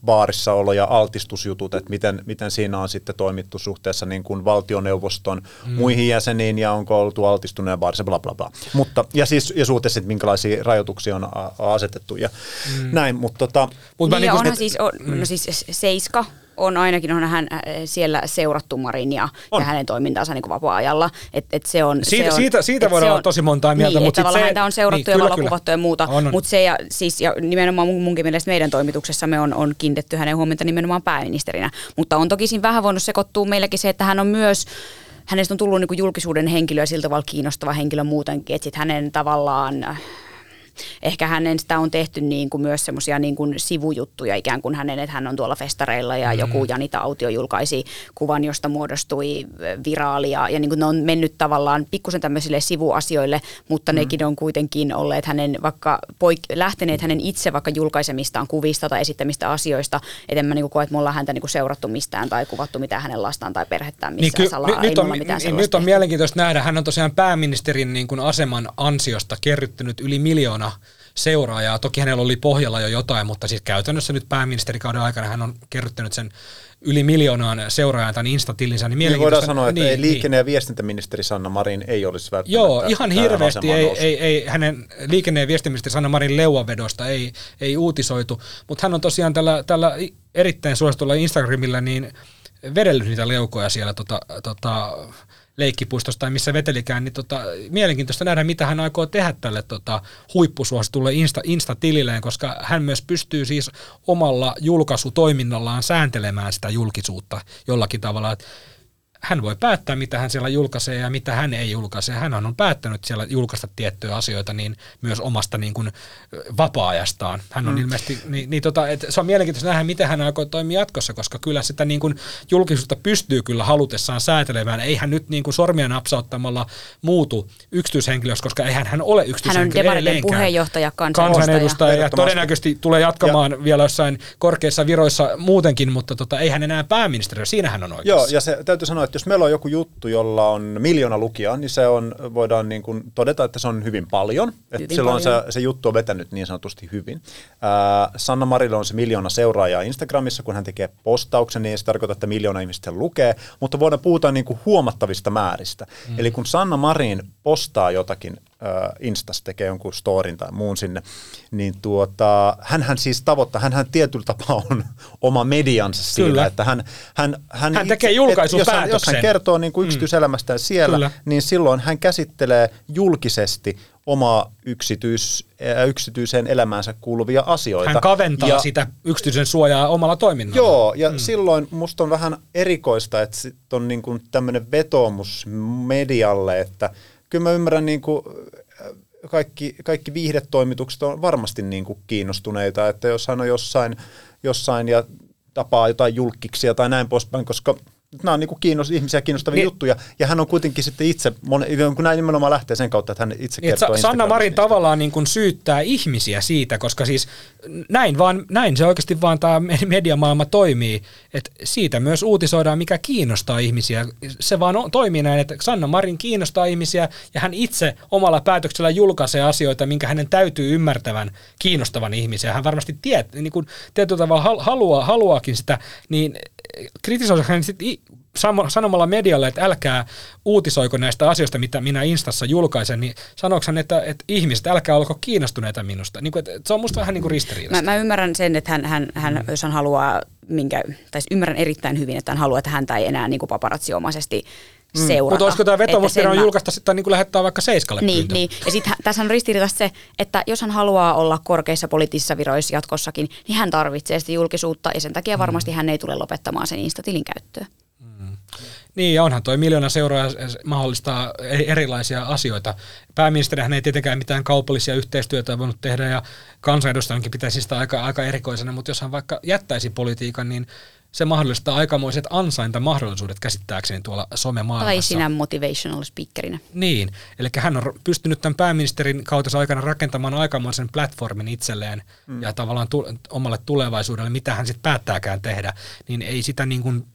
Speaker 4: baarissaolo- ja altistusjutut, että miten, miten siinä on sitten toimittu suhteessa niin kuin valtioneuvoston mm. muihin jäseniin ja onko oltu altistuneen baarissa, bla bla bla. Mutta ja siis ja suhteessa, että minkälaisia rajoituksia on asetettu ja mm. näin, mutta tota...
Speaker 2: Mut niin, niin onhan et, siis, on, mm. no siis Seiska on ainakin on hän äh, siellä seurattu Marinia on. ja hänen toimintaansa niin vapaa-ajalla. Et, et se on,
Speaker 3: siitä,
Speaker 2: se on,
Speaker 3: siitä, siitä voidaan olla tosi montaa mieltä.
Speaker 2: Niin, mutta tavallaan se, häntä on seurattu niin, ja valokuvattu ja muuta, mutta se ja, siis, ja nimenomaan munkin mielestä meidän toimituksessamme on, on kiinnitetty hänen huomiota nimenomaan pääministerinä. Mutta on toki siinä vähän voinut sekoittua meilläkin se, että hän on myös hänestä on tullut niin kuin julkisuuden henkilö ja siltä tavalla kiinnostava henkilö muutenkin, että hänen tavallaan ehkä hänen sitä on tehty niin kuin myös semmoisia niin kuin sivujuttuja ikään kuin hänen, että hän on tuolla festareilla ja mm. joku Janita Autio julkaisi kuvan, josta muodostui viraalia ja niin kuin ne on mennyt tavallaan pikkusen tämmöisille sivuasioille, mutta mm. nekin on kuitenkin olleet hänen vaikka poik- lähteneet hänen itse vaikka julkaisemistaan kuvista tai esittämistä asioista, että en mä niin kuin koe, että me ollaan häntä niin kuin seurattu mistään tai kuvattu mitään hänen lastaan tai perhettään missään niin ky- salaa. Nyt, on, mitään niin,
Speaker 3: nyt on mielenkiintoista nähdä, hän on tosiaan pääministerin niin kuin aseman ansiosta kerryttynyt yli miljoona seuraajaa. Toki hänellä oli pohjalla jo jotain, mutta siis käytännössä nyt pääministerikauden aikana hän on kerryttänyt sen yli miljoonaan seuraajan tämän Insta-tilinsä.
Speaker 4: Niin, niin voidaan sanoa, että niin, ei liikenne- ja viestintäministeri Sanna Marin ei olisi välttämättä
Speaker 3: Joo, ihan hirveästi ei, ei, ei, hänen liikenne- ja viestintäministeri Sanna Marin leuavedosta ei, ei uutisoitu, mutta hän on tosiaan tällä, tällä erittäin suositulla Instagramilla niin vedellyt niitä leukoja siellä tota, tota, leikkipuistosta tai missä vetelikään, niin tota, mielenkiintoista nähdä, mitä hän aikoo tehdä tälle tota, huippusuositulle Insta, Insta-tililleen, koska hän myös pystyy siis omalla julkaisutoiminnallaan sääntelemään sitä julkisuutta jollakin tavalla. Hän voi päättää, mitä hän siellä julkaisee ja mitä hän ei julkaise. Hän on päättänyt siellä julkaista tiettyjä asioita niin myös omasta niin kuin vapaa-ajastaan. Hän on mm. ilmeisesti, niin, niin tota, et se on mielenkiintoista nähdä, miten hän aikoo toimia jatkossa, koska kyllä sitä niin kuin julkisuutta pystyy kyllä halutessaan säätelemään. Ei hän nyt niin kuin sormia napsauttamalla muutu yksityishenkilöksi, koska eihän hän ole yksityishenkilö
Speaker 2: Hän on Demareiden puheenjohtaja,
Speaker 3: kansanedustaja. kansanedustaja ja todennäköisesti tulee jatkamaan ja. vielä jossain korkeissa viroissa muutenkin, mutta tota, ei hän enää pääministeri, siinä hän on oikeassa.
Speaker 4: Joo, ja se täytyy sanoa, että jos meillä on joku juttu, jolla on miljoona lukijaa, niin se on, voidaan niin kuin todeta, että se on hyvin paljon. Hyvin että silloin paljon. Se, se juttu on vetänyt niin sanotusti hyvin. Äh, Sanna Marilla on se miljoona seuraajaa Instagramissa, kun hän tekee postauksen, niin se tarkoittaa, että miljoona ihmistä lukee, mutta voidaan puhuta niin kuin huomattavista määristä. Mm. Eli kun Sanna Marin postaa jotakin äh, Instas tekee jonkun storin tai muun sinne, niin tuota, hän siis tavoittaa, hän tietyllä tapaa on oma mediansa siinä, Kyllä. että hän, hän,
Speaker 3: hän, hän tekee julkaisupäätöksen.
Speaker 4: Jos hän, jos hän kertoo niin kuin mm. yksityiselämästään siellä, Kyllä. niin silloin hän käsittelee julkisesti omaa yksityis, äh, yksityiseen elämäänsä kuuluvia asioita.
Speaker 3: Hän kaventaa ja, sitä yksityisen suojaa omalla toiminnalla.
Speaker 4: Joo, ja mm. silloin musta on vähän erikoista, että on niin kuin tämmöinen vetoomus medialle, että – kyllä mä ymmärrän niin kuin, äh, kaikki, kaikki viihdetoimitukset on varmasti niin kuin kiinnostuneita, että jos hän on jossain, jossain ja tapaa jotain julkiksia tai näin poispäin, koska nämä on niin kuin kiinnost, ihmisiä kiinnostavia niin, juttuja, ja hän on kuitenkin sitten itse, kun näin nimenomaan lähtee sen kautta, että hän itse niin, kertoo
Speaker 3: Sanna Marin tavallaan niin kuin syyttää ihmisiä siitä, koska siis näin, vaan, näin se oikeasti vaan tämä mediamaailma toimii, että siitä myös uutisoidaan, mikä kiinnostaa ihmisiä. Se vaan on, toimii näin, että Sanna Marin kiinnostaa ihmisiä, ja hän itse omalla päätöksellä julkaisee asioita, minkä hänen täytyy ymmärtävän kiinnostavan ihmisiä. Hän varmasti tiet, niin kuin tietyllä tavalla haluaa, haluaakin sitä, niin kritisoisi hän sitten sanomalla medialle, että älkää uutisoiko näistä asioista, mitä minä Instassa julkaisen, niin sanooksan, että, että ihmiset, älkää olko kiinnostuneita minusta. Niin kuin, että se on musta vähän niin kuin ristiriidasta.
Speaker 2: Mä, mä ymmärrän sen, että hän, hän, hän mm. jos hän haluaa, minkä, tai ymmärrän erittäin hyvin, että hän haluaa, että häntä ei enää niin kuin paparazzi-omaisesti mm. Seurata.
Speaker 3: Mutta olisiko tämä vetomuspiro sen... julkaista sitten niin kuin lähettää vaikka Seiskalle
Speaker 2: Niin, pyyntö? niin. ja sitten tässä on ristiriidasta se, että jos hän haluaa olla korkeissa poliittisissa viroissa jatkossakin, niin hän tarvitsee sitä julkisuutta ja sen takia varmasti mm. hän ei tule lopettamaan sen Insta-tilin käyttöä.
Speaker 3: Niin, ja onhan toi miljoona seuraa mahdollistaa erilaisia asioita. Pääministerihän ei tietenkään mitään kaupallisia yhteistyötä voinut tehdä, ja kansanedustajankin pitäisi sitä aika, aika erikoisena, mutta jos hän vaikka jättäisi politiikan, niin se mahdollistaa aikamoiset ansaintamahdollisuudet käsittääkseni tuolla somemaailmassa.
Speaker 2: Tai sinä motivational speakerinä.
Speaker 3: Niin, eli hän on pystynyt tämän pääministerin kautta aikana rakentamaan aikamoisen platformin itselleen mm. ja tavallaan tu- omalle tulevaisuudelle, mitä hän sitten päättääkään tehdä, niin ei sitä niin kuin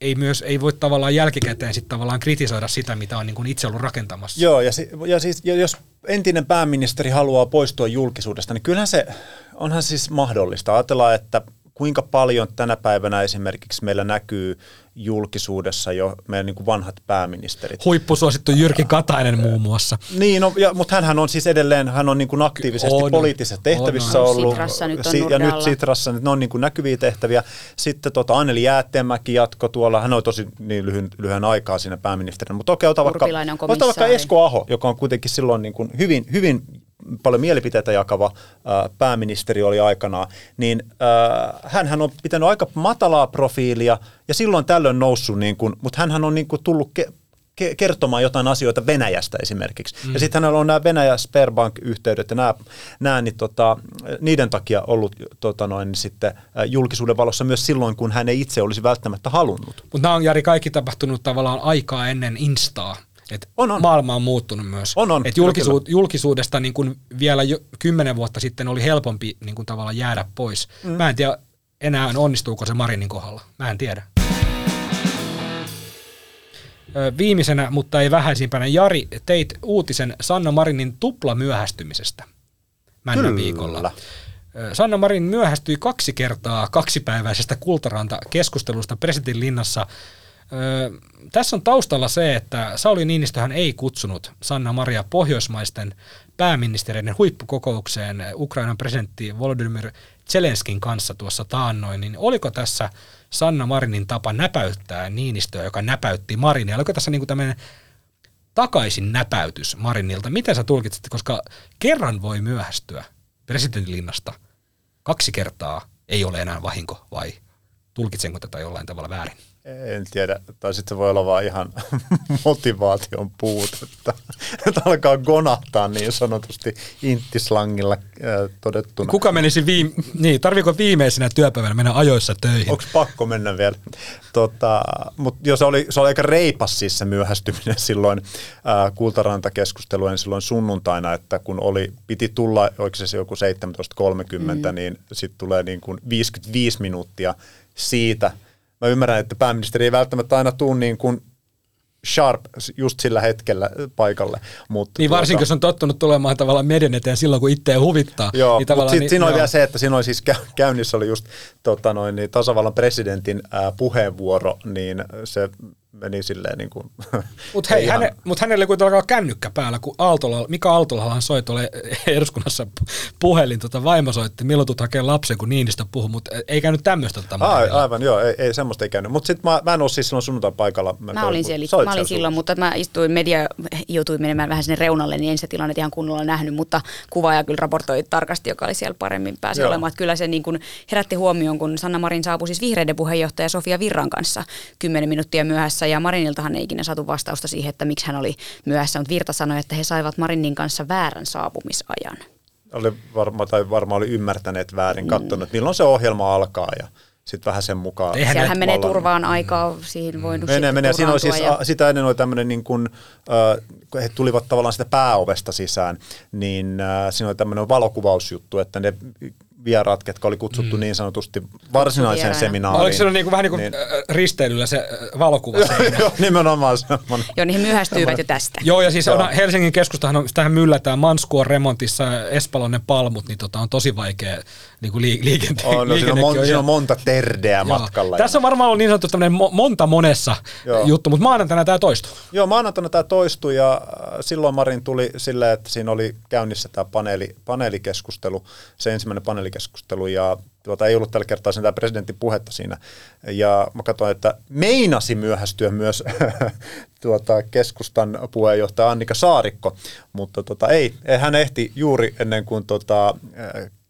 Speaker 3: ei myös ei voi tavallaan jälkikäteen sitten tavallaan kritisoida sitä, mitä on niin kuin itse ollut rakentamassa.
Speaker 4: Joo, ja, si, ja siis jos entinen pääministeri haluaa poistua julkisuudesta, niin kyllähän se, onhan siis mahdollista. Ajatellaan, että kuinka paljon tänä päivänä esimerkiksi meillä näkyy julkisuudessa jo meidän niin kuin vanhat pääministerit.
Speaker 3: Huippusuosittu Jyrki Katainen muun muassa.
Speaker 4: Niin, no, ja, mutta hänhän on siis edelleen, hän on niin kuin aktiivisesti on, poliittisessa tehtävissä on, ollut.
Speaker 2: Sitrassa nyt on
Speaker 4: si- Ja nyt Sitrassa, ne on niin kuin näkyviä tehtäviä. Sitten tota, Anneli Jäätteenmäki jatko tuolla, hän on tosi niin lyhyen, lyhyen aikaa siinä pääministerinä. Mutta okei, ota vaikka, ota vaikka Esko Aho, joka on kuitenkin silloin niin kuin hyvin, hyvin paljon mielipiteitä jakava pääministeri oli aikanaan, niin hän on pitänyt aika matalaa profiilia ja silloin tällöin noussut, niin kuin, mutta hän on niin kuin tullut ke- ke- kertomaan jotain asioita Venäjästä esimerkiksi. Mm. Ja sitten hänellä on nämä Venäjä Sperbank-yhteydet ja nämä, nämä niin tota, niiden takia ollut tota noin, niin sitten julkisuuden valossa myös silloin, kun hän ei itse olisi välttämättä halunnut.
Speaker 3: Mutta nämä on Jari kaikki tapahtunut tavallaan aikaa ennen Instaa. Et on, on. Maailma on muuttunut myös.
Speaker 4: On, on.
Speaker 3: Et julkisu- julkisuudesta niin kun vielä jo kymmenen vuotta sitten oli helpompi niin kun tavallaan jäädä pois. Mm. Mä en tiedä enää onnistuuko se Marinin kohdalla. Mä en tiedä. Viimeisenä, mutta ei vähäisimpänä, Jari, teit uutisen Sanna Marinin tupla myöhästymisestä männä viikolla. Sanna Marin myöhästyi kaksi kertaa kaksipäiväisestä Kultaranta-keskustelusta presidentin linnassa Tässä on taustalla se, että Sauli Niinistöhän ei kutsunut Sanna Maria pohjoismaisten pääministeriöiden huippukokoukseen Ukrainan presidentti Volodymyr Zelenskin kanssa tuossa taannoin, niin oliko tässä Sanna Marinin tapa näpäyttää Niinistöä, joka näpäytti Marinia? Oliko tässä niin tämmöinen takaisin näpäytys Marinilta? Miten sä tulkitsit, koska kerran voi myöhästyä presidentinlinnasta, kaksi kertaa ei ole enää vahinko, vai tulkitsenko tätä jollain tavalla väärin?
Speaker 4: En tiedä, tai sitten se voi olla vaan ihan motivaation puutetta. Että alkaa gonahtaa niin sanotusti inttislangilla äh, todettuna.
Speaker 3: Kuka menisi viime, niin, tarviiko viimeisenä työpäivänä mennä ajoissa töihin?
Speaker 4: Onko pakko mennä vielä? Tota, Mutta jo se oli, se oli aika reipas siis se myöhästyminen silloin äh, kultarantakeskustelujen silloin sunnuntaina, että kun oli, piti tulla, oliko se joku 17.30, mm. niin sitten tulee niin kuin 55 minuuttia siitä – mä ymmärrän, että pääministeri ei välttämättä aina tuu niin kuin sharp just sillä hetkellä paikalle. Mutta
Speaker 3: niin varsinkin, tuota, jos on tottunut tulemaan tavallaan median eteen silloin, kun itse huvittaa.
Speaker 4: Joo, niin mutta niin, siinä oli vielä se, että siinä oli siis käynnissä oli just tota noin, niin tasavallan presidentin ää, puheenvuoro, niin se meni silleen niin kuin...
Speaker 3: Mutta hei, häne, mut hänelle kuitenkaan kännykkä päällä, kun Aaltola, Mika Aaltolahan soi tuolle eduskunnassa puhelin, tota vaimo soitti, milloin tulet hakemaan lapsen, kun Niinistä puhu, mutta ei käynyt tämmöistä. Tota
Speaker 4: Ai, aivan, joo, ei, ei semmoista ei käynyt. Mutta sitten mä, mä en ole siis silloin sunnuntai paikalla.
Speaker 2: Mä, mä olin siellä, mä olin silloin, mutta mä istuin, media joutui menemään vähän sinne reunalle, niin en se tilanne ihan kunnolla nähnyt, mutta kuvaaja kyllä raportoi tarkasti, joka oli siellä paremmin pääsi joo. olemaan. Että kyllä se niin kuin herätti huomioon, kun Sanna Marin saapui siis vihreiden puheenjohtaja Sofia Virran kanssa kymmenen minuuttia myöhässä ja Mariniltahan ei ikinä saatu vastausta siihen, että miksi hän oli myöhässä, mutta Virta sanoi, että he saivat Marinin kanssa väärän saapumisajan.
Speaker 4: Oli varma, tai varmaan oli ymmärtäneet väärin, katsonut, mm. milloin se ohjelma alkaa ja sitten vähän sen mukaan.
Speaker 2: Eihän Siellähän menee turvaan mm. aikaa, siihen voi
Speaker 4: Menee, menee. Siinä oli siis, ja... sitä ennen oli tämmöinen, niin kuin, äh, kun he tulivat tavallaan sitä pääovesta sisään, niin äh, siinä oli tämmöinen valokuvausjuttu, että ne vieraat, ketkä oli kutsuttu mm. niin sanotusti varsinaiseen seminaariin.
Speaker 3: Oliko se niin kuin, vähän niin kuin niin, risteilyllä se valokuva?
Speaker 4: Joo, nimenomaan
Speaker 2: semmoinen. Joo, niihin myöhästyivät jo tästä.
Speaker 3: Joo, ja siis on, Helsingin keskustahan on, tähän myllätään Manskuon remontissa Espalonen palmut, niin tota, on tosi vaikea niin kuin liikenteen.
Speaker 4: On, no, siinä, on mon, on, siinä on monta terdeä matkalla.
Speaker 3: Tässä on varmaan ollut niin sanottu tämmöinen monta monessa joo. juttu, mutta maanantaina tämä toistuu.
Speaker 4: Joo, maanantaina tämä toistui ja äh, silloin Marin tuli silleen, että siinä oli käynnissä tämä paneeli, paneelikeskustelu, se ensimmäinen paneelikeskustelu ja tuota, ei ollut tällä kertaa sen presidentin puhetta siinä. Ja mä katsoin, että meinasi myöhästyä myös tuota, keskustan puheenjohtaja Annika Saarikko, mutta tuota, ei, hän ehti juuri ennen kuin tuota,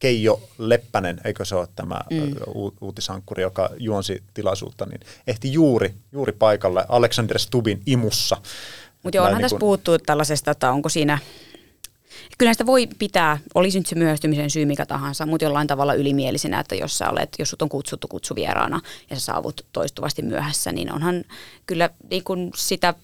Speaker 4: Keijo Leppänen, eikö se ole tämä mm. uutisankkuri, joka juonsi tilaisuutta, niin ehti juuri, juuri paikalle Alexander Stubin imussa.
Speaker 2: Mutta onhan niin tässä kun... puhuttu tällaisesta, että onko siinä kyllä sitä voi pitää, olisi nyt se myöhästymisen syy mikä tahansa, mutta jollain tavalla ylimielisenä, että jos sä olet, jos sut on kutsuttu kutsuvieraana ja sä saavut toistuvasti myöhässä, niin onhan kyllä niin kuin sitä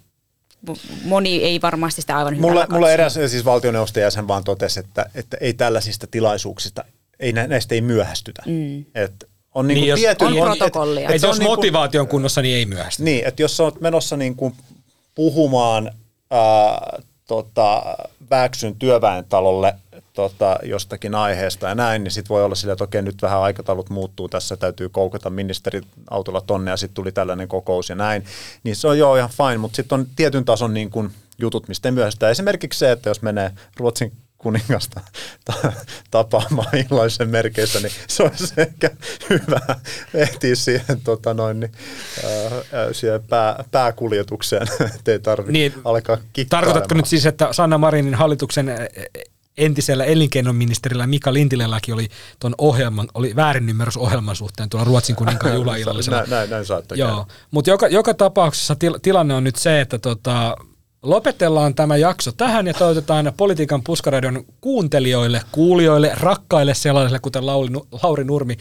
Speaker 2: moni ei varmasti sitä aivan
Speaker 4: mulla, mulla eräs siis valtioneuvoston jäsen vaan totesi, että, että ei tällaisista tilaisuuksista, ei näistä ei myöhästytä. Mm. Et on niin, niin
Speaker 2: jos,
Speaker 4: tietyn,
Speaker 2: on protokollia.
Speaker 3: Et, et jos niin motivaatio on kunnossa, niin ei myöhästytä.
Speaker 4: Niin, että jos olet menossa niin kuin puhumaan ää, tota, Väksyn työväentalolle tota, jostakin aiheesta ja näin, niin sitten voi olla sillä, että okei, nyt vähän aikataulut muuttuu, tässä täytyy koukata ministeriautolla tonne ja sitten tuli tällainen kokous ja näin. Niin se on joo ihan fine, mutta sitten on tietyn tason niin kuin jutut, mistä myöhästää. Esimerkiksi se, että jos menee Ruotsin kuningasta tapaamaan illaisen merkeissä, niin se olisi ehkä hyvä ehtiä siihen, tota noin, niin, äh, siihen pää, pääkuljetukseen, ettei tarvitse niin, alkaa
Speaker 3: Tarkoitatko nyt siis, että Sanna Marinin hallituksen entisellä elinkeinoministerillä Mika Lintilälläkin oli tuon ohjelman, oli väärinymmärrys ohjelman suhteen tuolla Ruotsin kuninkaan juhlaillallisella.
Speaker 4: näin, näin, näin
Speaker 3: Joo, mutta joka, joka tapauksessa til, tilanne on nyt se, että tota, lopetellaan tämä jakso tähän ja toivotetaan politiikan puskaradion kuuntelijoille, kuulijoille, rakkaille sellaisille, kuten Lauri, Lauri Nurmi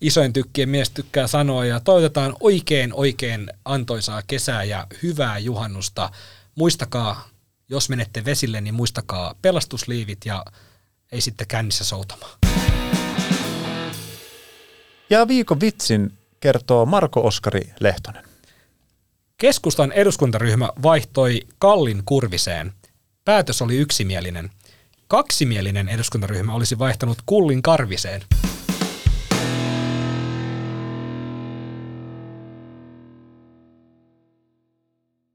Speaker 3: isoin tykkien mies tykkää sanoa, ja toivotetaan oikein oikein antoisaa kesää ja hyvää juhannusta. Muistakaa, jos menette vesille, niin muistakaa pelastusliivit ja ei sitten kännissä soutamaan.
Speaker 4: Ja viikon vitsin kertoo Marko Oskari Lehtonen.
Speaker 3: Keskustan eduskuntaryhmä vaihtoi Kallin Kurviseen. Päätös oli yksimielinen. Kaksimielinen eduskuntaryhmä olisi vaihtanut Kullin Karviseen.